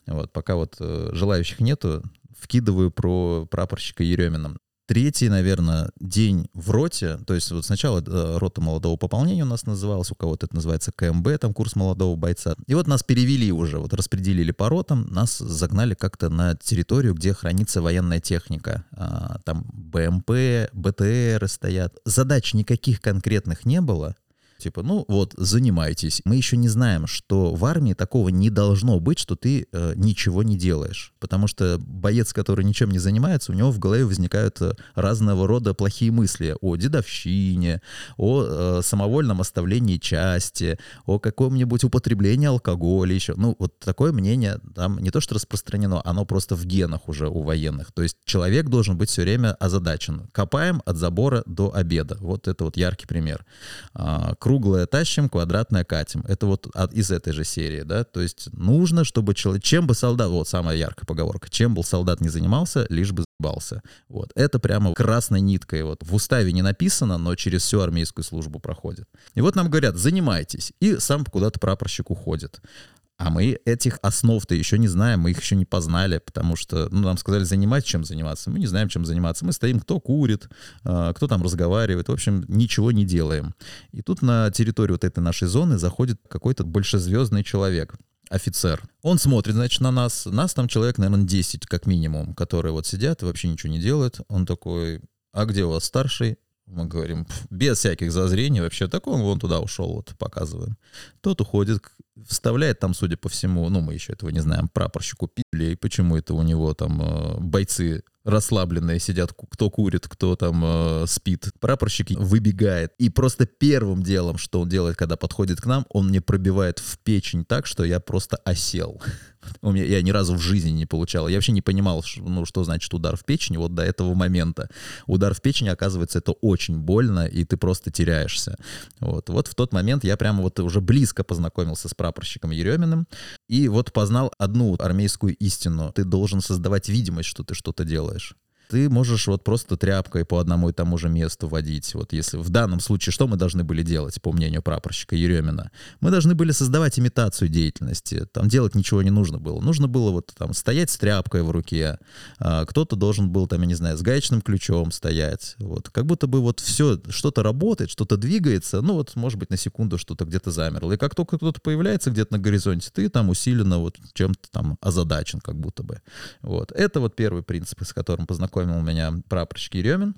Вот, пока вот э, желающих нету, вкидываю про прапорщика Еремина третий, наверное, день в роте, то есть вот сначала э, рота молодого пополнения у нас называлась, у кого-то это называется КМБ, там курс молодого бойца. И вот нас перевели уже, вот распределили по ротам, нас загнали как-то на территорию, где хранится военная техника. А, там БМП, БТР стоят. Задач никаких конкретных не было, Типа, ну вот, занимайтесь. Мы еще не знаем, что в армии такого не должно быть, что ты э, ничего не делаешь. Потому что боец, который ничем не занимается, у него в голове возникают э, разного рода плохие мысли о дедовщине, о э, самовольном оставлении части, о каком-нибудь употреблении алкоголя еще. Ну, вот такое мнение там не то что распространено, оно просто в генах уже у военных. То есть человек должен быть все время озадачен. Копаем от забора до обеда. Вот это вот яркий пример. А, круглое тащим, квадратное катим. Это вот из этой же серии, да, то есть нужно, чтобы человек, чем бы солдат, вот самая яркая поговорка, чем был солдат не занимался, лишь бы заебался. Вот, это прямо красной ниткой, вот, в уставе не написано, но через всю армейскую службу проходит. И вот нам говорят, занимайтесь, и сам куда-то прапорщик уходит. А мы этих основ-то еще не знаем, мы их еще не познали, потому что ну, нам сказали занимать, чем заниматься. Мы не знаем, чем заниматься. Мы стоим, кто курит, а, кто там разговаривает. В общем, ничего не делаем. И тут на территорию вот этой нашей зоны заходит какой-то большезвездный человек офицер. Он смотрит, значит, на нас. Нас там человек, наверное, 10 как минимум, которые вот сидят и вообще ничего не делают. Он такой, а где у вас старший? Мы говорим, без всяких зазрений вообще, так он вон туда ушел, вот показываем. Тот уходит, вставляет там, судя по всему, ну, мы еще этого не знаем, прапорщику пили, и почему это у него там э, бойцы расслабленные сидят, кто курит, кто там э, спит. Прапорщик выбегает. И просто первым делом, что он делает, когда подходит к нам, он мне пробивает в печень так, что я просто осел. <laughs> У меня, я ни разу в жизни не получал. Я вообще не понимал, ну, что значит удар в печень вот до этого момента. Удар в печень, оказывается, это очень больно, и ты просто теряешься. Вот, вот в тот момент я прямо вот уже близко познакомился с прапорщиком Ереминым, и вот познал одну армейскую истину. Ты должен создавать видимость, что ты что-то делаешь English. Ты можешь вот просто тряпкой по одному и тому же месту водить. Вот если в данном случае что мы должны были делать, по мнению прапорщика Еремина? Мы должны были создавать имитацию деятельности. Там делать ничего не нужно было. Нужно было вот там стоять с тряпкой в руке. А, кто-то должен был там, я не знаю, с гаечным ключом стоять. Вот. Как будто бы вот все, что-то работает, что-то двигается. Ну вот, может быть, на секунду что-то где-то замерло. И как только кто-то появляется где-то на горизонте, ты там усиленно вот чем-то там озадачен как будто бы. Вот. Это вот первый принцип, с которым познакомился познакомил меня прапорщик Еремин.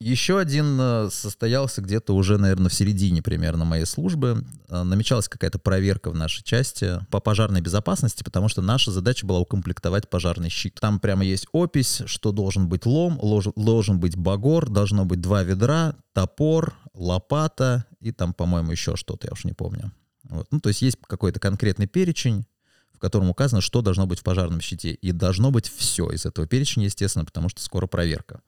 Еще один э, состоялся где-то уже, наверное, в середине примерно моей службы. Э, намечалась какая-то проверка в нашей части по пожарной безопасности, потому что наша задача была укомплектовать пожарный щит. Там прямо есть опись, что должен быть лом, должен быть багор, должно быть два ведра, топор, лопата и там, по-моему, еще что-то, я уж не помню. Вот. Ну, то есть есть какой-то конкретный перечень, котором указано, что должно быть в пожарном щите. И должно быть все из этого перечня, естественно, потому что скоро проверка.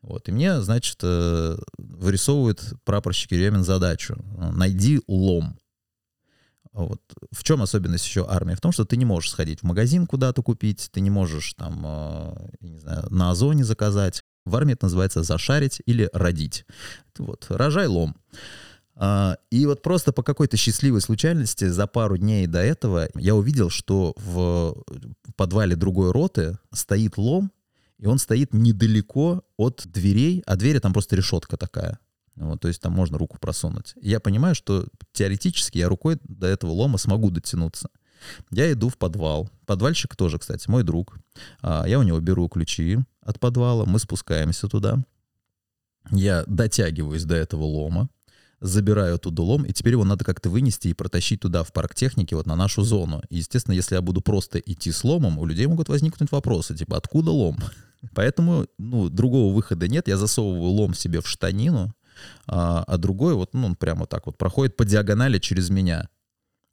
Вот. И мне, значит, э, вырисовывает прапорщик Еремин задачу. Найди лом. Вот. В чем особенность еще армии? В том, что ты не можешь сходить в магазин куда-то купить, ты не можешь там, э, я не знаю, на Озоне заказать. В армии это называется зашарить или родить. Вот, рожай лом. А, и вот просто по какой-то счастливой случайности за пару дней до этого я увидел, что в подвале другой роты стоит лом, и он стоит недалеко от дверей, а двери там просто решетка такая. Вот, то есть там можно руку просунуть. Я понимаю, что теоретически я рукой до этого лома смогу дотянуться. Я иду в подвал. Подвальщик тоже, кстати, мой друг. А, я у него беру ключи от подвала, мы спускаемся туда. Я дотягиваюсь до этого лома забираю оттуда лом, и теперь его надо как-то вынести и протащить туда, в парк техники, вот на нашу зону. И, естественно, если я буду просто идти с ломом, у людей могут возникнуть вопросы, типа, откуда лом? <laughs> Поэтому, ну, другого выхода нет. Я засовываю лом себе в штанину, а, а другой вот, ну, он прямо так вот проходит по диагонали через меня.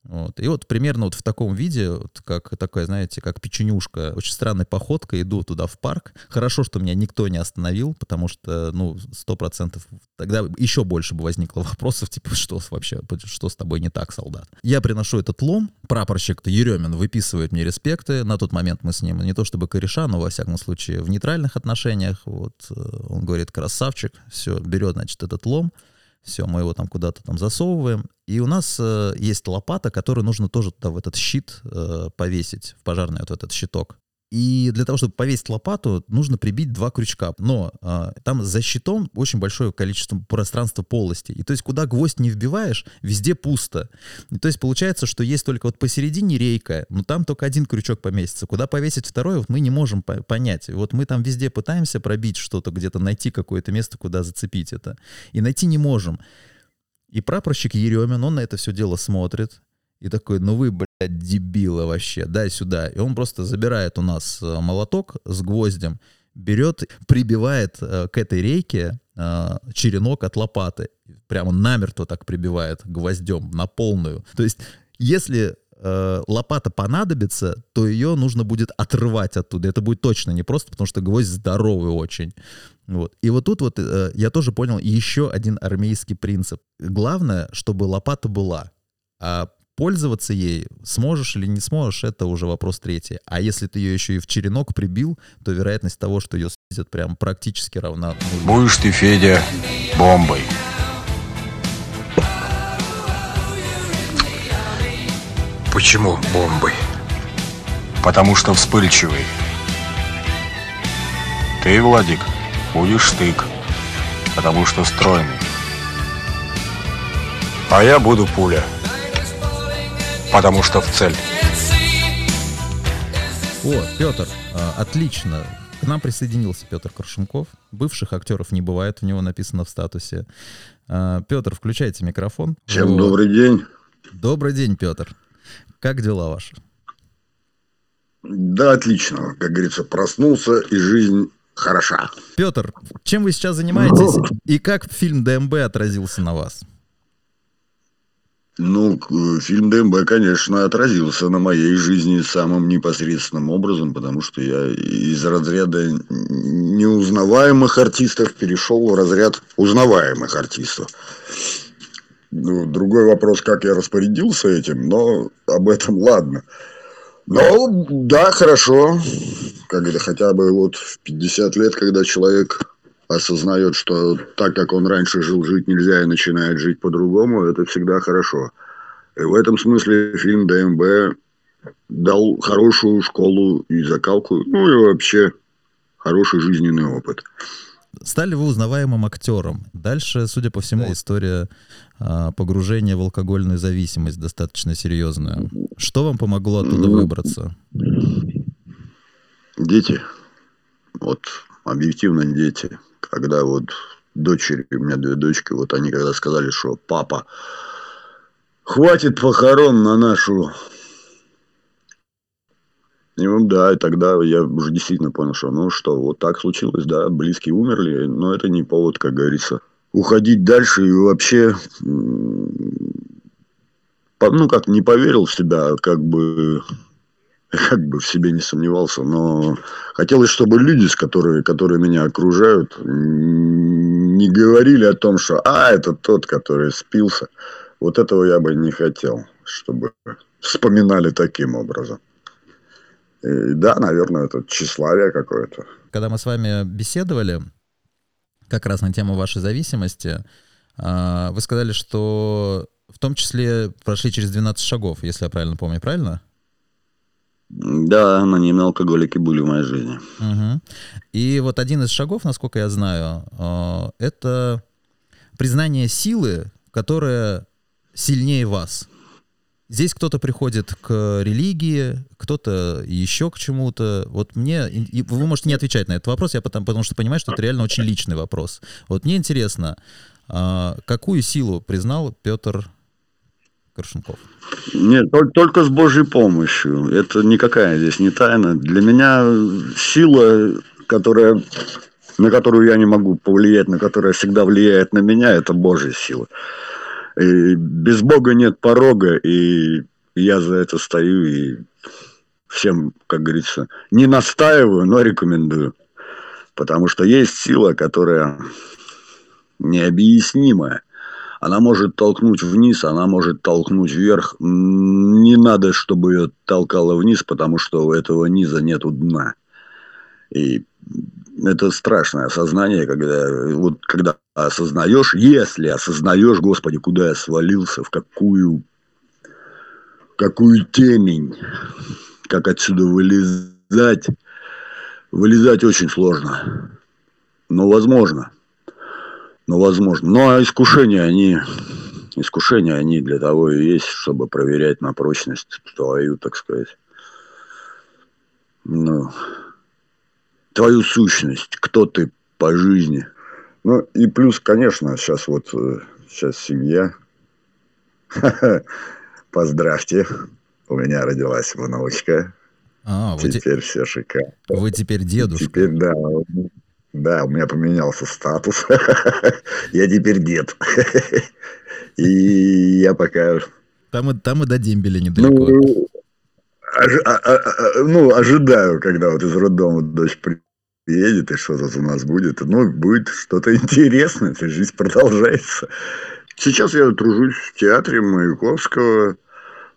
Вот. И вот примерно вот в таком виде, вот как такая, знаете, как печенюшка, очень странной походкой иду туда в парк. Хорошо, что меня никто не остановил, потому что, ну, сто процентов тогда еще больше бы возникло вопросов, типа, что вообще, что с тобой не так, солдат. Я приношу этот лом, прапорщик Еремин выписывает мне респекты, на тот момент мы с ним не то чтобы кореша, но во всяком случае в нейтральных отношениях, вот, э, он говорит, красавчик, все, берет, значит, этот лом, все, мы его там куда-то там засовываем. И у нас э, есть лопата, которую нужно тоже туда в этот щит э, повесить, в пожарный вот этот щиток. И для того, чтобы повесить лопату, нужно прибить два крючка. Но а, там за щитом очень большое количество пространства полости. И то есть, куда гвоздь не вбиваешь, везде пусто. И то есть, получается, что есть только вот посередине рейка, но там только один крючок поместится. Куда повесить второй, вот мы не можем по понять. Вот мы там везде пытаемся пробить что-то, где-то найти какое-то место, куда зацепить это. И найти не можем. И прапорщик Еремин, он на это все дело смотрит. И такой, ну вы, блядь, дебилы вообще, дай сюда. И он просто забирает у нас э, молоток с гвоздем, берет, прибивает э, к этой рейке э, черенок от лопаты. Прямо намертво так прибивает гвоздем на полную. То есть, если лопата понадобится, то ее нужно будет отрывать оттуда. Это будет точно не просто, потому что гвоздь здоровый очень. Вот. И вот тут вот э, я тоже понял еще один армейский принцип. Главное, чтобы лопата была. А Пользоваться ей сможешь или не сможешь, это уже вопрос третий. А если ты ее еще и в черенок прибил, то вероятность того, что ее снизят прям практически равна нулю. Будешь ты, Федя, бомбой. Почему бомбой? Потому что вспыльчивый. Ты, Владик, будешь стык, потому что стройный. А я буду пуля потому что в цель. О, Петр, а, отлично. К нам присоединился Петр Крушенков. Бывших актеров не бывает, у него написано в статусе. А, Петр, включайте микрофон. Всем добрый день. Добрый день, Петр. Как дела ваши? Да, отлично. Как говорится, проснулся, и жизнь хороша. Петр, чем вы сейчас занимаетесь ну, и как фильм ДМБ отразился на вас? Ну, фильм ДМБ, конечно, отразился на моей жизни самым непосредственным образом, потому что я из разряда неузнаваемых артистов перешел в разряд узнаваемых артистов. Ну, другой вопрос, как я распорядился этим, но об этом ладно. Ну, да, хорошо. Как это хотя бы вот в 50 лет, когда человек осознает, что так, как он раньше жил, жить нельзя и начинает жить по-другому, это всегда хорошо. И в этом смысле фильм ДМБ дал хорошую школу и закалку, ну и вообще хороший жизненный опыт. Стали вы узнаваемым актером. Дальше, судя по всему, история а, погружения в алкогольную зависимость достаточно серьезная. Что вам помогло оттуда ну, выбраться? Дети. Вот объективно дети. Когда вот дочери, у меня две дочки, вот они когда сказали, что папа, хватит похорон на нашу и, да, и тогда я уже действительно понял, что ну что, вот так случилось, да, близкие умерли, но это не повод, как говорится, уходить дальше и вообще, ну как, не поверил в себя, как бы, как бы в себе не сомневался, но хотелось, чтобы люди, с которые, которые меня окружают, не говорили о том, что «а, это тот, который спился». Вот этого я бы не хотел, чтобы вспоминали таким образом. И да, наверное, это тщеславие какое-то. Когда мы с вами беседовали как раз на тему вашей зависимости, а, вы сказали, что в том числе прошли через 12 шагов, если я правильно помню, правильно? Да, анонимные алкоголики были в моей жизни. Угу. И вот один из шагов, насколько я знаю, а, это признание силы, которая сильнее вас. Здесь кто-то приходит к религии, кто-то еще к чему-то. Вот мне... Вы можете не отвечать на этот вопрос, я потому, потому что понимаю, что это реально очень личный вопрос. Вот мне интересно, а, какую силу признал Петр Коршунков? Нет, только с Божьей помощью. Это никакая здесь не тайна. Для меня сила, которая, на которую я не могу повлиять, на которая всегда влияет на меня, это Божья сила. И без Бога нет порога, и я за это стою и всем, как говорится, не настаиваю, но рекомендую. Потому что есть сила, которая необъяснимая. Она может толкнуть вниз, она может толкнуть вверх. Не надо, чтобы ее толкало вниз, потому что у этого низа нету дна. И это страшное осознание, когда, вот, когда осознаешь, если осознаешь, Господи, куда я свалился, в какую, какую темень, как отсюда вылезать. Вылезать очень сложно, но возможно. Но возможно. А искушения, они, искушения, они для того и есть, чтобы проверять на прочность твою, так сказать. Ну, твою сущность, кто ты по жизни. Ну и плюс, конечно, сейчас вот, сейчас э, семья. <laughs> Поздравьте, у меня родилась внучка. А, теперь те... все шикарно. Вы теперь дедушка. Теперь, да, да, у меня поменялся статус. <laughs> я теперь дед. <laughs> и я пока... Там и, там и до дембеля недалеко. Ну, ожи, а, а, а, ну, ожидаю, когда вот из роддома дочь приедет, и что тут у нас будет. Ну, будет что-то интересное, жизнь продолжается. Сейчас я тружусь в театре Маяковского.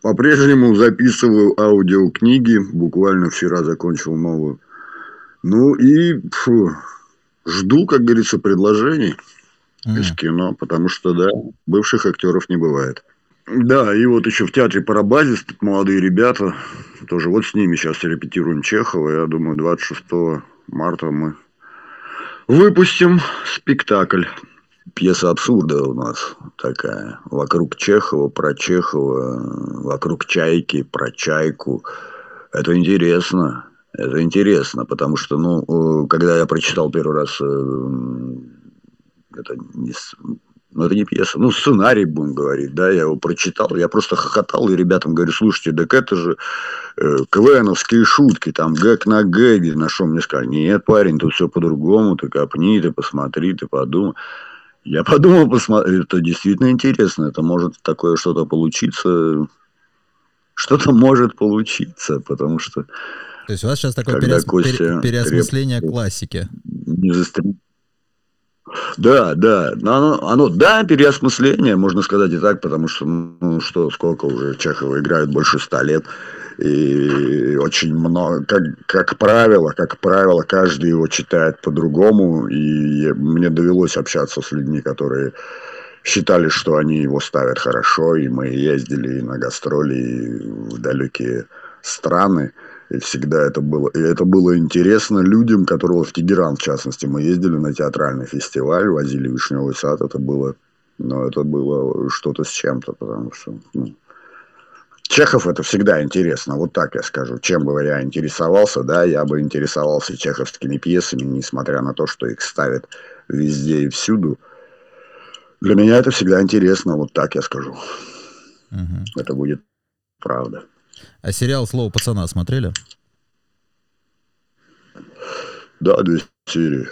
По-прежнему записываю аудиокниги. Буквально вчера закончил новую. Ну и фу, жду, как говорится, предложений mm. из кино, потому что, да, бывших актеров не бывает. Да, и вот еще в театре Парабазис, тут молодые ребята, тоже вот с ними сейчас репетируем Чехова, я думаю, 26 марта мы выпустим спектакль. Пьеса абсурда у нас такая. Вокруг Чехова, про Чехова, вокруг Чайки, про Чайку. Это интересно. Это интересно, потому что, ну, э, когда я прочитал первый раз, э, это не, ну, это не пьеса, ну, сценарий, будем говорить, да, я его прочитал, я просто хохотал, и ребятам говорю, слушайте, так это же э, КВНовские шутки, там, гэг на гэге, на что мне сказали, нет, парень, тут все по-другому, ты копни, ты посмотри, ты подумай. Я подумал, посмотри, это действительно интересно, это может такое что-то получиться, что-то может получиться, потому что... То есть у вас сейчас такое переос... Костя переосмысление креп... классики. Не застрелил да, да, оно, оно, да, переосмысление, можно сказать и так, потому что, ну, что, сколько уже Чехова играют, больше ста лет, и очень много, как, как правило, как правило, каждый его читает по-другому, и мне довелось общаться с людьми, которые считали, что они его ставят хорошо, и мы ездили на гастроли в далекие страны, и всегда это было, и это было интересно людям, которые в Тегеран, в частности, мы ездили на театральный фестиваль, возили вишневый сад, это было, ну, это было что-то с чем-то, потому что, ну, Чехов это всегда интересно, вот так я скажу. Чем бы я интересовался, да, я бы интересовался чеховскими пьесами, несмотря на то, что их ставят везде и всюду. Для меня это всегда интересно, вот так я скажу. Угу. Это будет правда. А сериал «Слово пацана» смотрели? Да, две серии.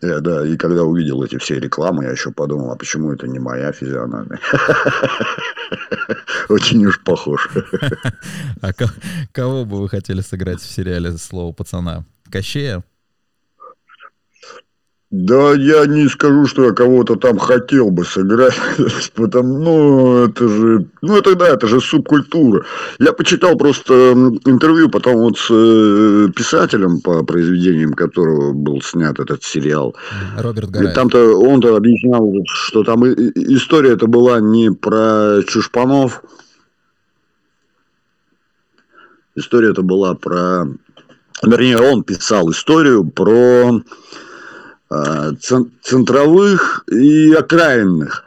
Я, да, и когда увидел эти все рекламы, я еще подумал, а почему это не моя физиономия? <laughs> Очень уж похож. <laughs> А кого бы вы хотели сыграть в сериале «Слово пацана»? Кощея? Да, я не скажу, что я кого-то там хотел бы сыграть, <laughs> потому, ну, это же, ну, это да, это же субкультура. Я почитал просто интервью потом вот с э, писателем, по произведениям которого был снят этот сериал. Роберт Гараев. Там-то он-то объяснял, что там история это была не про чушпанов, история это была про, вернее, он писал историю про центровых и окраинных.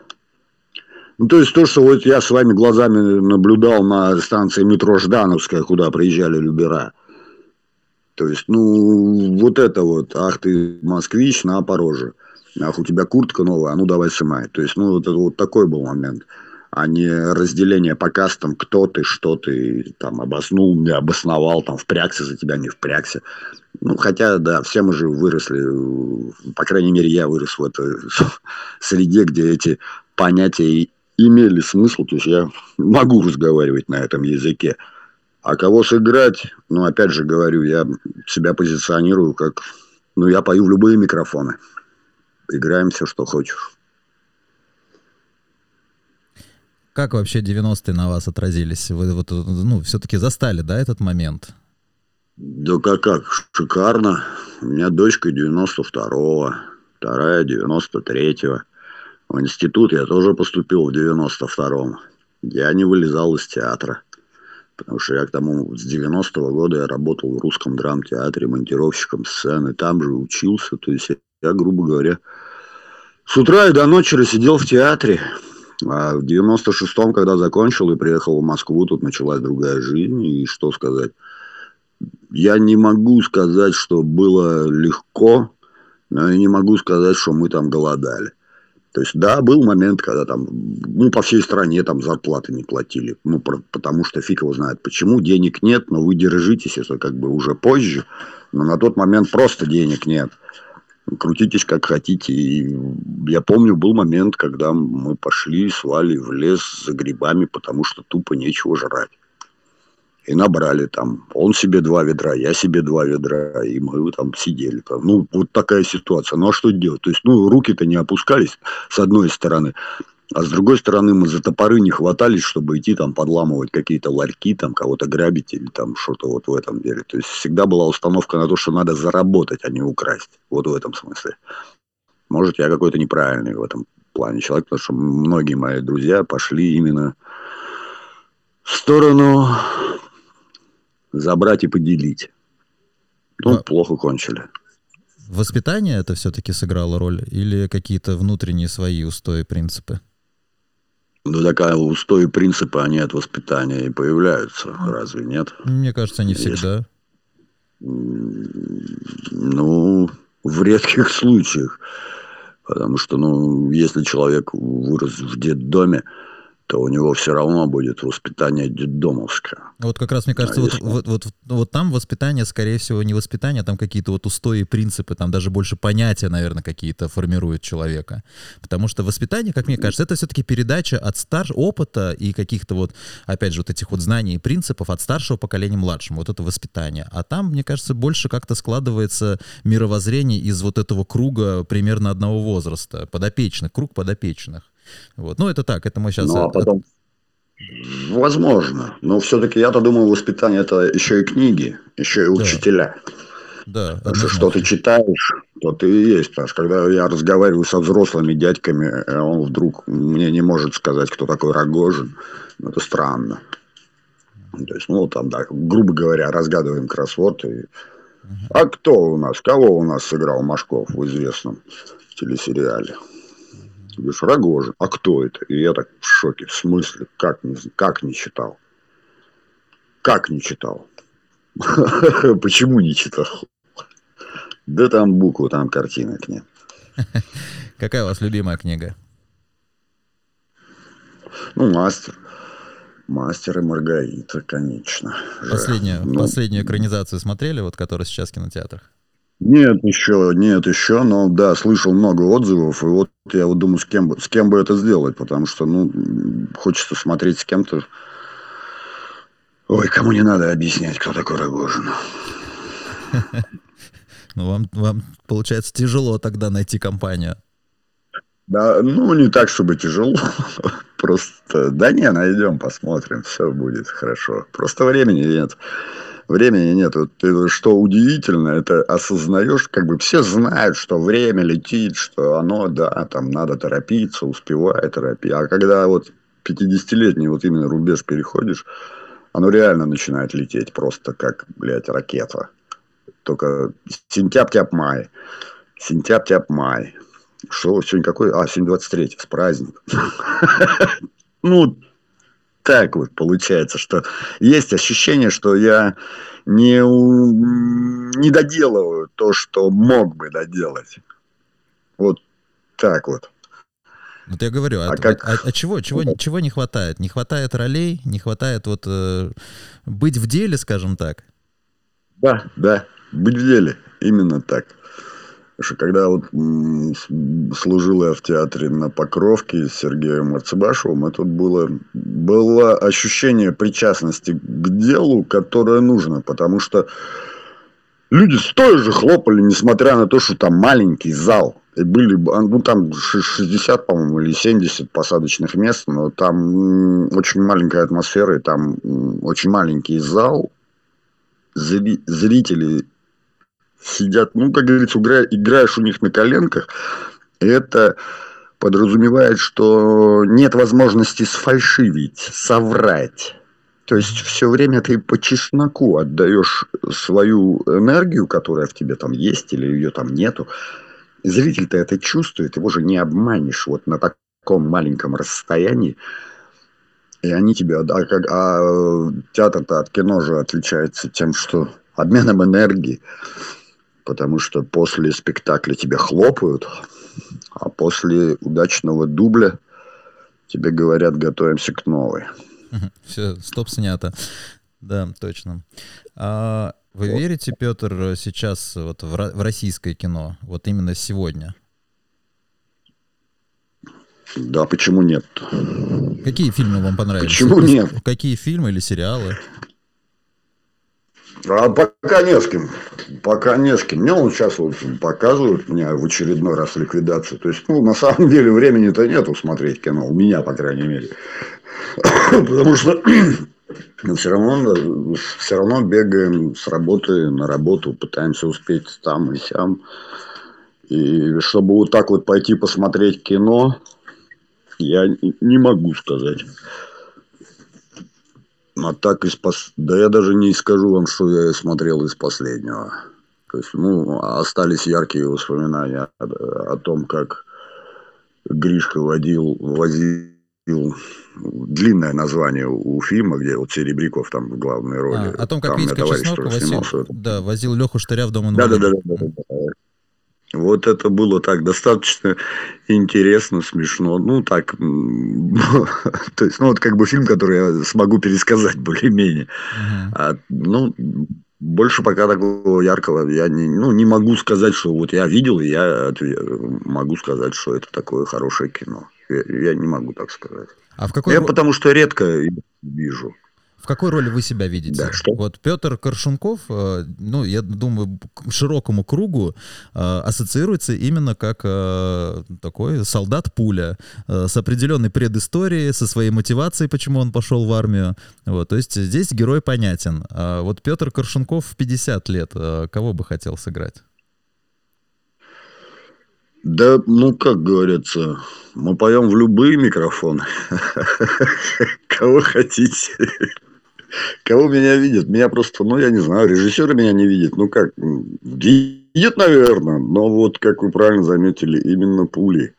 Ну, то есть то, что вот я своими глазами наблюдал на станции метро Ждановская, куда приезжали Любера. То есть, ну, вот это вот, ах ты, москвич, на пороже. Ах, у тебя куртка новая, а ну давай сымай. То есть, ну, вот это вот такой был момент а не разделение по кастам, кто ты, что ты там обоснул, не обосновал, там впрягся за тебя, не впрягся. Ну, хотя, да, все мы же выросли, по крайней мере, я вырос в этой <laughs> среде, где эти понятия имели смысл, то есть я могу разговаривать на этом языке. А кого сыграть, ну, опять же говорю, я себя позиционирую как, ну, я пою в любые микрофоны. Играем все, что хочешь. Как вообще 90-е на вас отразились? Вы вот, ну, все-таки застали, да, этот момент? Да как, как, шикарно. У меня дочка 92-го, вторая 93-го. В институт я тоже поступил в 92-м. Я не вылезал из театра. Потому что я к тому, с 90-го года я работал в русском драмтеатре монтировщиком сцены. Там же учился. То есть я, грубо говоря, с утра и до ночи сидел в театре. А в 96-м, когда закончил и приехал в Москву, тут началась другая жизнь. И что сказать? Я не могу сказать, что было легко, но я не могу сказать, что мы там голодали. То есть, да, был момент, когда там, ну, по всей стране там зарплаты не платили. Ну, про, потому что фиг его знает почему. Денег нет, но вы держитесь, это как бы уже позже. Но на тот момент просто денег нет крутитесь как хотите. И я помню, был момент, когда мы пошли с в лес за грибами, потому что тупо нечего жрать. И набрали там, он себе два ведра, я себе два ведра, и мы там сидели. Там. Ну, вот такая ситуация. Ну, а что делать? То есть, ну, руки-то не опускались, с одной стороны. А с другой стороны, мы за топоры не хватались, чтобы идти там подламывать какие-то ларьки, там кого-то грабить или там что-то вот в этом деле. То есть всегда была установка на то, что надо заработать, а не украсть. Вот в этом смысле. Может, я какой-то неправильный в этом плане человек, потому что многие мои друзья пошли именно в сторону забрать и поделить. Ну, а... плохо кончили. Воспитание это все-таки сыграло роль или какие-то внутренние свои устои, принципы? Ну, такая устои принципы, они от воспитания и появляются, разве нет? Мне кажется, не всегда. Ну, в редких случаях. Потому что, ну, если человек вырос в детдоме, то у него все равно будет воспитание детдомовское. Вот как раз, мне кажется, а вот, если... вот, вот, вот там воспитание, скорее всего, не воспитание, а там какие-то вот устои, принципы, там даже больше понятия, наверное, какие-то формируют человека. Потому что воспитание, как мне кажется, это все-таки передача от старшего опыта и каких-то вот, опять же, вот этих вот знаний и принципов от старшего поколения младшему. Вот это воспитание. А там, мне кажется, больше как-то складывается мировоззрение из вот этого круга примерно одного возраста, подопечных, круг подопечных. Вот. Ну, это так, это мы сейчас... Ну, а потом... Возможно. Но все-таки я-то думаю, воспитание это еще и книги, еще и учителя. Да. Потому что что ты читаешь, то ты и есть. Потому что когда я разговариваю со взрослыми дядьками, э, он вдруг мне не может сказать, кто такой Рогожин. Ну, это странно. То есть, ну, там, да, грубо говоря, разгадываем кроссворд. И... А кто у нас, кого у нас сыграл Машков в известном телесериале? Ты говоришь, Рогожин. А кто это? И я так в шоке. В смысле? Как не, как не читал? Как не читал? <laughs> Почему не читал? Да там буквы, там картинок нет. <laughs> Какая у вас любимая книга? Ну, мастер. Мастер и Маргарита, конечно. Последнюю, ну, последнюю экранизацию смотрели, вот которая сейчас в кинотеатрах? Нет, еще, нет, еще, но да, слышал много отзывов, и вот я вот думаю, с кем бы, с кем бы это сделать, потому что, ну, хочется смотреть с кем-то. Ой, кому не надо объяснять, кто такой Рогожин. <laughs> Ну, вам, вам, получается, тяжело тогда найти компанию. Да, ну, не так, чтобы тяжело. <laughs> Просто, да не, найдем, посмотрим, все будет хорошо. Просто времени нет времени нет. Вот, что удивительно, это осознаешь, как бы все знают, что время летит, что оно, да, там надо торопиться, успевает торопить. А когда вот 50-летний вот именно рубеж переходишь, оно реально начинает лететь просто как, блядь, ракета. Только сентябрь-тяп-май. Сентябрь-тяп-май. Что сегодня какой? А, сегодня 23 с праздник. <laughs> Ну, так вот получается, что есть ощущение, что я не, не доделываю то, что мог бы доделать. Вот так вот. Вот я говорю, а, а, как... а, а чего, чего, чего не хватает? Не хватает ролей, не хватает вот э, быть в деле, скажем так. Да, да, быть в деле, именно так. Потому что когда вот служил я в театре на Покровке с Сергеем Марцебашевым, это было, было ощущение причастности к делу, которое нужно, потому что люди стоя же хлопали, несмотря на то, что там маленький зал. И были, ну там 60, по-моему, или 70 посадочных мест, но там очень маленькая атмосфера, и там очень маленький зал, зрители сидят, ну, как говорится, игра, играешь у них на коленках, это подразумевает, что нет возможности сфальшивить, соврать. То есть все время ты по чесноку отдаешь свою энергию, которая в тебе там есть или ее там нету. Зритель-то это чувствует, его же не обманешь вот на таком маленьком расстоянии. И они тебя... А, как, а театр-то от кино же отличается тем, что обменом энергии потому что после спектакля тебе хлопают, а после удачного дубля тебе говорят, готовимся к новой. <laughs> Все, стоп, снято. Да, точно. А вы вот. верите, Петр, сейчас вот в, в российское кино, вот именно сегодня? Да, почему нет? Какие фильмы вам понравились? Почему нет? Какие фильмы или сериалы? А пока не с кем. Пока не с кем. Мне он сейчас вот показывают мне в очередной раз ликвидацию. То есть, ну, на самом деле, времени-то нету смотреть кино. У меня, по крайней мере. <coughs> Потому что но все равно, все равно бегаем с работы на работу, пытаемся успеть там и сям. И чтобы вот так вот пойти посмотреть кино, я не могу сказать. А так из пос... Да я даже не скажу вам, что я смотрел из последнего. То есть, ну, остались яркие воспоминания о, о том, как Гришка водил, возил длинное название у фильма, где вот Серебряков там в главной роли. А, о том, как там Витька Чеснок возил, да, возил Леху Штыря в дом Да, да, инвалидов. да, да, да, да. Вот это было так достаточно интересно, смешно. Ну, так, <laughs> то есть, ну, вот как бы фильм, который я смогу пересказать <laughs> более-менее. Мгм. А, ну, больше пока такого яркого я не, ну, не могу сказать, что вот я видел, и я отве- могу сказать, что это такое хорошее кино. Я, я не могу так сказать. А в какой, я потому что редко вижу. В какой роли вы себя видите? Да, что? Вот Петр Коршунков, э, ну, я думаю, к широкому кругу э, ассоциируется именно как э, такой солдат-пуля с определенной предысторией, со своей мотивацией, почему он пошел в армию. Вот, то есть здесь герой понятен. А вот Петр Коршунков в 50 лет, кого бы хотел сыграть? Да, ну, как говорится, мы поем в любые микрофоны. <laughs> Кого хотите. Кого меня видят? Меня просто, ну, я не знаю, режиссеры меня не видят. Ну, как, видят, наверное, но вот, как вы правильно заметили, именно пули.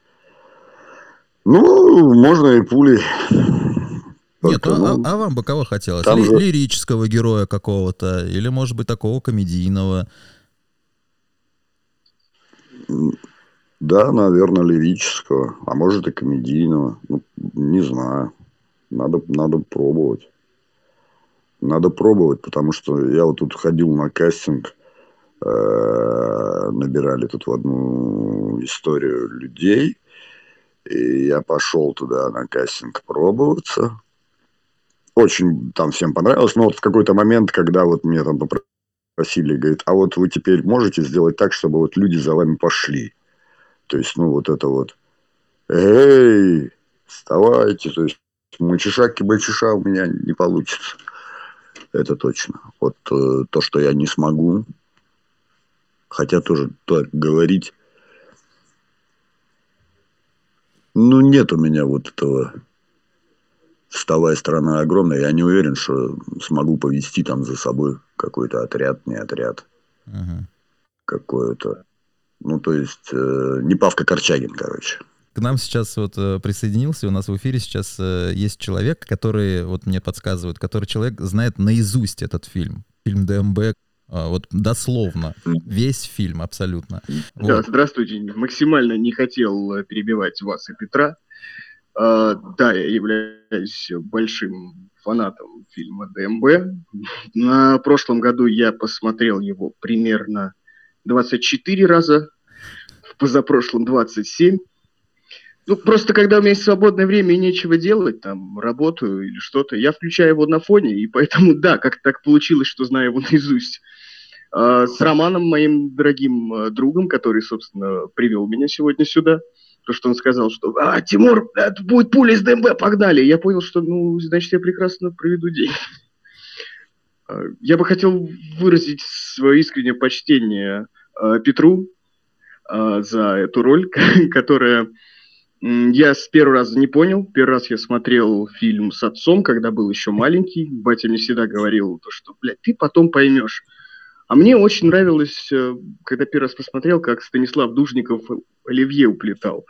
Ну, можно и пули. Нет, Только, ну, а- ну, а, вам бы кого хотелось? Ли- же- Лирического героя какого-то, или, может быть, такого комедийного? Да, наверное, лирического, а может и комедийного. Ну, не знаю. Надо, надо пробовать. Надо пробовать, потому что я вот тут ходил на кастинг, э, набирали тут в одну историю людей, и я пошел туда на кастинг пробоваться. Очень там всем понравилось, но вот в какой-то момент, когда вот мне там попросили, говорит, а вот вы теперь можете сделать так, чтобы вот люди за вами пошли. То есть, ну, вот это вот, эй, вставайте, то есть, мальчиша-кибальчиша у меня не получится. Это точно. Вот э, то, что я не смогу, хотя тоже так говорить, ну, нет у меня вот этого вставая страна огромная, я не уверен, что смогу повести там за собой какой-то отряд, не отряд Мгм. какой-то. Ну, то есть, э, не Павка Корчагин, короче. К нам сейчас вот э, присоединился, у нас в эфире сейчас э, есть человек, который, вот мне подсказывает, который человек знает наизусть этот фильм. Фильм ДМБ, а, вот дословно, весь фильм абсолютно. Да, Вот. здравствуйте. Максимально не хотел э, перебивать вас и Петра. А, да, я являюсь большим фанатом фильма ДМБ. На прошлом году я посмотрел его примерно 24 раза, в позапрошлом 27. Ну, просто когда у меня есть свободное время и нечего делать, там, работаю или что-то, я включаю его на фоне, и поэтому, <laughs> да, как так получилось, что знаю его <laughs> наизусть. А, С Романом, моим дорогим э, другом, который, собственно, привел меня сегодня сюда, то, что он сказал, что «А, Тимур, это будет пуля из ДМБ, погнали!» Я понял, что, ну, значит, я прекрасно проведу день. А, Я бы хотел выразить свое искреннее почтение э, Петру э, за эту роль, <laughs> которая я с первого раза не понял. Первый раз я смотрел фильм с отцом, когда был еще маленький. Батя мне всегда говорил, то, что, блядь, ты потом поймешь. А мне очень нравилось, э, когда первый раз посмотрел, как Станислав Дужников Оливье уплетал.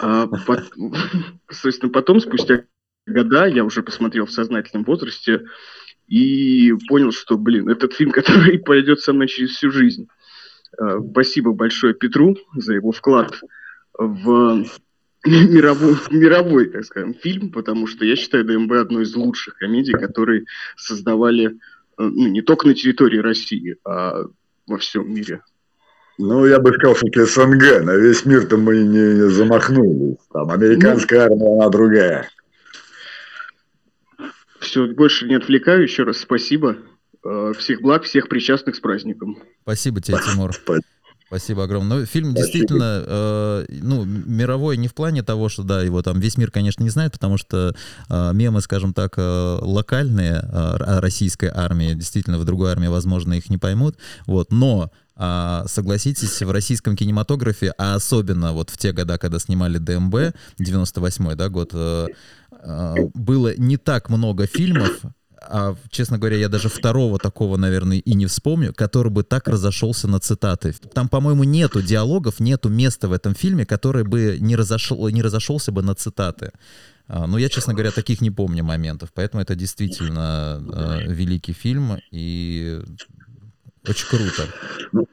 А пот- <laughs> Собственно, потом, спустя года, я уже посмотрел в сознательном возрасте и понял, что, блин, этот фильм, <laughs> который пойдет со мной через всю жизнь. А, Спасибо большое Петру за его вклад в <laughs> мировой, в мировой, так скажем, фильм, потому что я считаю ДМБ одной из лучших комедий, которые создавали э, ну, не только на территории России, а во всем мире. Ну, я бы сказал, все-таки СНГ. На весь мир-то мы не замахнулись. Там американская армия, она другая. Все, больше не отвлекаю. Еще раз спасибо. Э, Всех благ, всех причастных с праздником. Спасибо тебе, Тимур. Спасибо. Спасибо огромное. Ну, фильм Спасибо. действительно, э, ну, мировой не в плане того, что, да, его там весь мир, конечно, не знает, потому что э, мемы, скажем так, э, локальные э, российской армии, действительно, в другой армии, возможно, их не поймут, вот, но а, согласитесь, в российском кинематографе, а особенно вот в те года, когда снимали ДМБ, 98-й, да, год, э, э, было не так много фильмов, А, честно говоря, я даже второго такого, наверное, и не вспомню, который бы так разошелся на цитаты. Там, по-моему, нету диалогов, нету места в этом фильме, который бы не, разошел, не разошелся бы на цитаты. А, ну, я, честно говоря, таких не помню моментов, поэтому это действительно э, великий фильм и очень круто. Ну,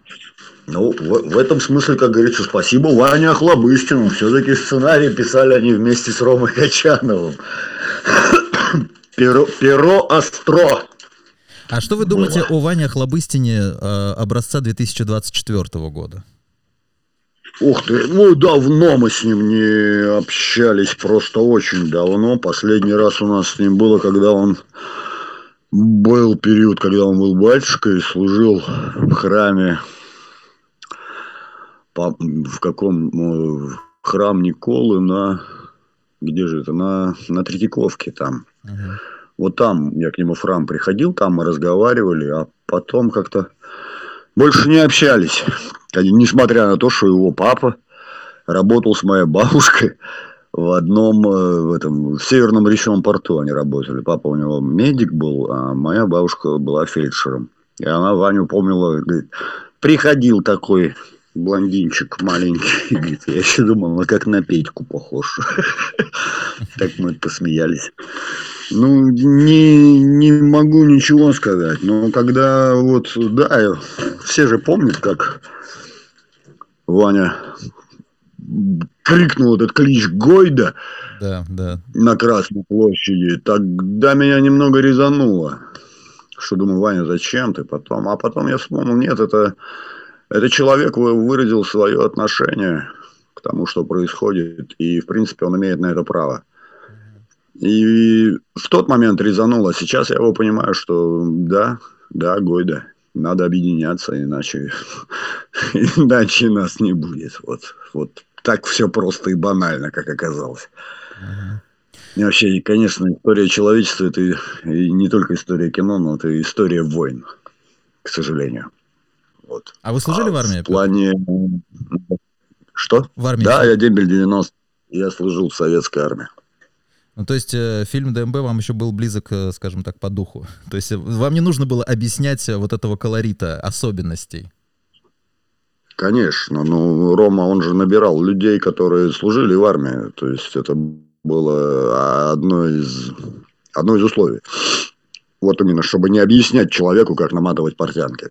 ну в, в этом смысле, как говорится, спасибо Ване Охлобыстину. Все-таки сценарий писали они вместе с Ромой Качановым. Перо, перо остро. А что вы думаете Было. о Ване Охлобыстине э, образца 2024 года? Ух ты, ну давно мы с ним не общались, просто очень давно. Последний раз у нас с ним было, когда он был период, когда он был батюшкой, служил в храме, в каком в храм Николы на, где же это, на, на Третьяковке там. Угу. Вот там я к нему в храм приходил, там мы разговаривали, а потом как-то больше не общались. Несмотря на то, что его папа работал с моей бабушкой в одном, э, в этом, в Северном речном порту они работали. Папа у него медик был, а моя бабушка была фельдшером. И она Ваню помнила, говорит, приходил такой блондинчик маленький. <laughs> Говорит, я еще думал, ну как на Петьку похож. <laughs> Так мы посмеялись. Ну, не, не могу ничего сказать. Но когда вот, да, все же помнят, как Ваня крикнул этот клич Гойда да, да. на Красной площади, тогда меня немного резануло. Что думаю, Ваня, зачем ты потом? А потом я вспомнил, нет, это, это человек выразил свое отношение к тому, что происходит, и, в принципе, он имеет на это право. И в тот момент резануло. Сейчас я его понимаю, что да, да, Гойда, надо объединяться, иначе, <laughs> иначе нас не будет. Вот, вот так все просто и банально, как оказалось. И вообще, конечно, история человечества это и не только история кино, но это история войн, к сожалению. Вот. А вы служили а в армии? В плане... Что? В армии? Да, я дембель 90. Я служил в советской армии. Ну, то есть э, фильм ДМБ вам еще был близок, э, скажем так, по духу. <laughs> То есть э, вам не нужно было объяснять э, вот этого колорита, особенностей. Конечно. Ну, Рома, он же набирал людей, которые служили в армии. То есть это было одно из, одно из условий. Вот именно, чтобы не объяснять человеку, как наматывать портянки.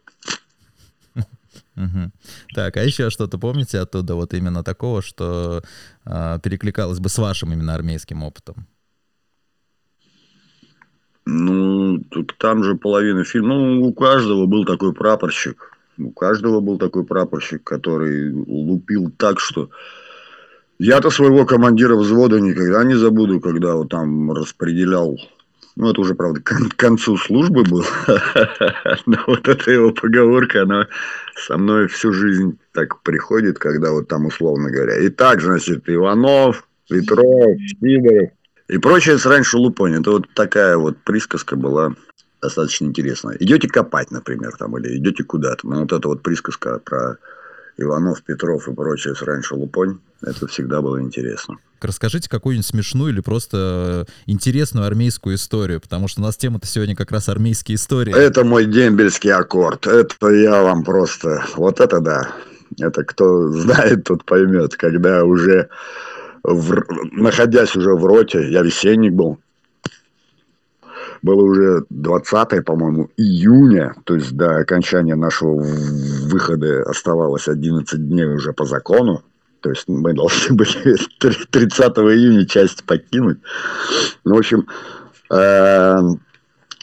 Так, а еще что-то помните оттуда вот именно такого, что э, перекликалось бы с вашим именно армейским опытом? Ну, там же половина фильма. Ну, у каждого был такой прапорщик. У каждого был такой прапорщик, который лупил так, что... Я-то своего командира взвода никогда не забуду, когда вот там распределял ну, это уже, правда, к концу службы был. <laughs> Но вот эта его поговорка, она со мной всю жизнь так приходит, когда вот там, условно говоря, и так, значит, Иванов, Петров, Сидоров и прочее с раньше Лупонь. Это вот такая вот присказка была достаточно интересная. Идете копать, например, там, или идете куда-то. Ну, вот эта вот присказка про Иванов, Петров и прочее с раньше Лупонь, это всегда было интересно. Расскажите какую-нибудь смешную или просто интересную армейскую историю, потому что у нас тема-то сегодня как раз армейские истории. Это мой дембельский аккорд. Это я вам просто... Вот это да. Это кто знает, тот поймет. Когда уже, в... находясь уже в роте, я весенник был, было уже 20 по-моему, июня, то есть до окончания нашего выхода оставалось 11 дней уже по закону. То есть мы должны <laughs> были 30 июня часть покинуть. Ну, в общем, эм,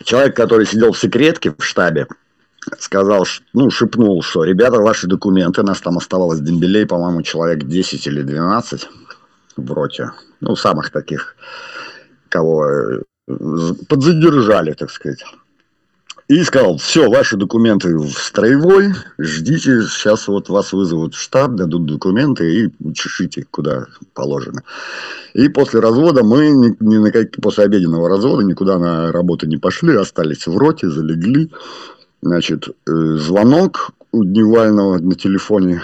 человек, который сидел в секретке в штабе, сказал, ну, шепнул, что, ребята, ваши документы, нас там оставалось дембелей, по-моему, человек 10 или 12 в роте, ну, самых таких, кого э, подзадержали, так сказать. И сказал, все, ваши документы в строевой, ждите, сейчас вот вас вызовут в штаб, дадут документы и чешите, куда положено. И после развода мы, ни, ни на как, после обеденного развода никуда на работу не пошли, остались в роте, залегли. Значит, э, звонок у Дневального на телефоне.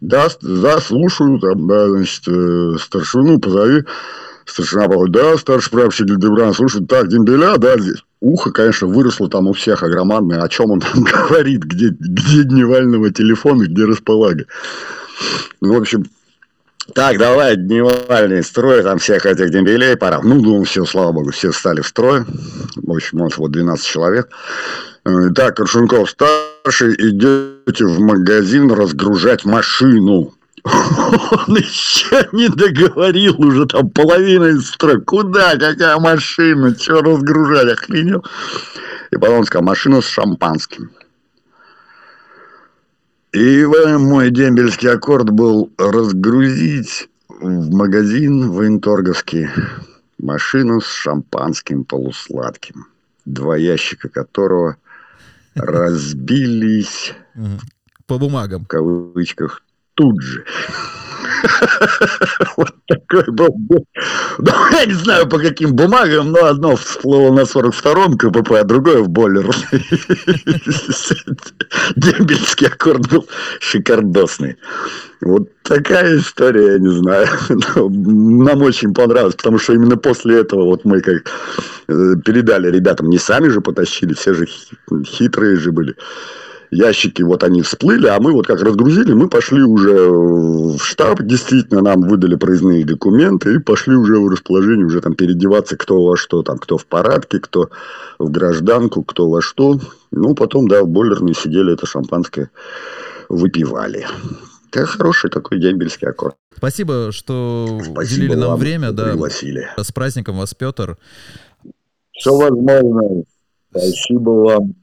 Да, да, слушаю, там, да, значит, э, старшину позови. Старшина говорит, да, старший прапорщик Гильдебран, слушай, так, дембеля, да, здесь. ухо, конечно, выросло там у всех огромадное, о чем он там <laughs> говорит, где, где дневального телефона, где располага. Ну, в общем, так, давай, дневальный строй, там всех этих дембелей пора. Ну, думаю, все, слава богу, все встали в строй. В общем, у нас вот 12 человек. Так, Коршунков старший, идете в магазин разгружать машину. <laughs> Он еще не договорил, уже там половина из строя. Куда? Какая машина? Че разгружать? Охренел? И потом сказал, машина с шампанским. И мой дембельский аккорд был разгрузить в магазин военторговский машину с шампанским полусладким, два ящика которого <laughs> разбились по бумагам в кавычках тут же. <laughs> Вот такой был. Ну, я не знаю, по каким бумагам, но одно всплыло на 42-м КПП, а другое в бойлер. <laughs> Дембельский аккорд был шикардосный. Вот такая история, я не знаю. <laughs> Нам очень понравилось, потому что именно после этого вот мы как э, передали ребятам, не сами же потащили, все же хитрые же были ящики, вот они всплыли, а мы вот как разгрузили, мы пошли уже в штаб, действительно нам выдали проездные документы и пошли уже в расположение, уже там переодеваться, кто во что, там, кто в парадке, кто в гражданку, кто во что. Ну, потом, да, в бойлерной сидели, это шампанское выпивали. Это хороший такой дембельский аккорд. Спасибо, что Спасибо уделили нам время. Да. Пригласили. С праздником вас, Петр. Все возможно. Спасибо вам.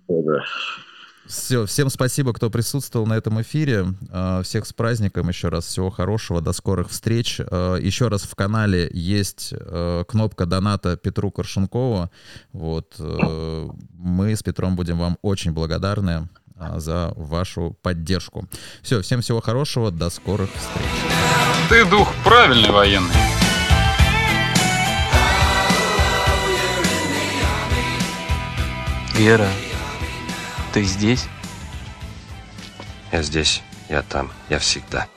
Все, всем спасибо, кто присутствовал на этом эфире. А, всех с праздником еще раз. Всего хорошего, до скорых встреч. А, еще раз в канале есть а, кнопка доната Петру Коршункову. Вот. Мы с Петром будем вам очень благодарны за вашу поддержку. Все, всем всего хорошего, до скорых встреч. Ты дух правильный военный. Вера, ты здесь? Я здесь, я там, я всегда.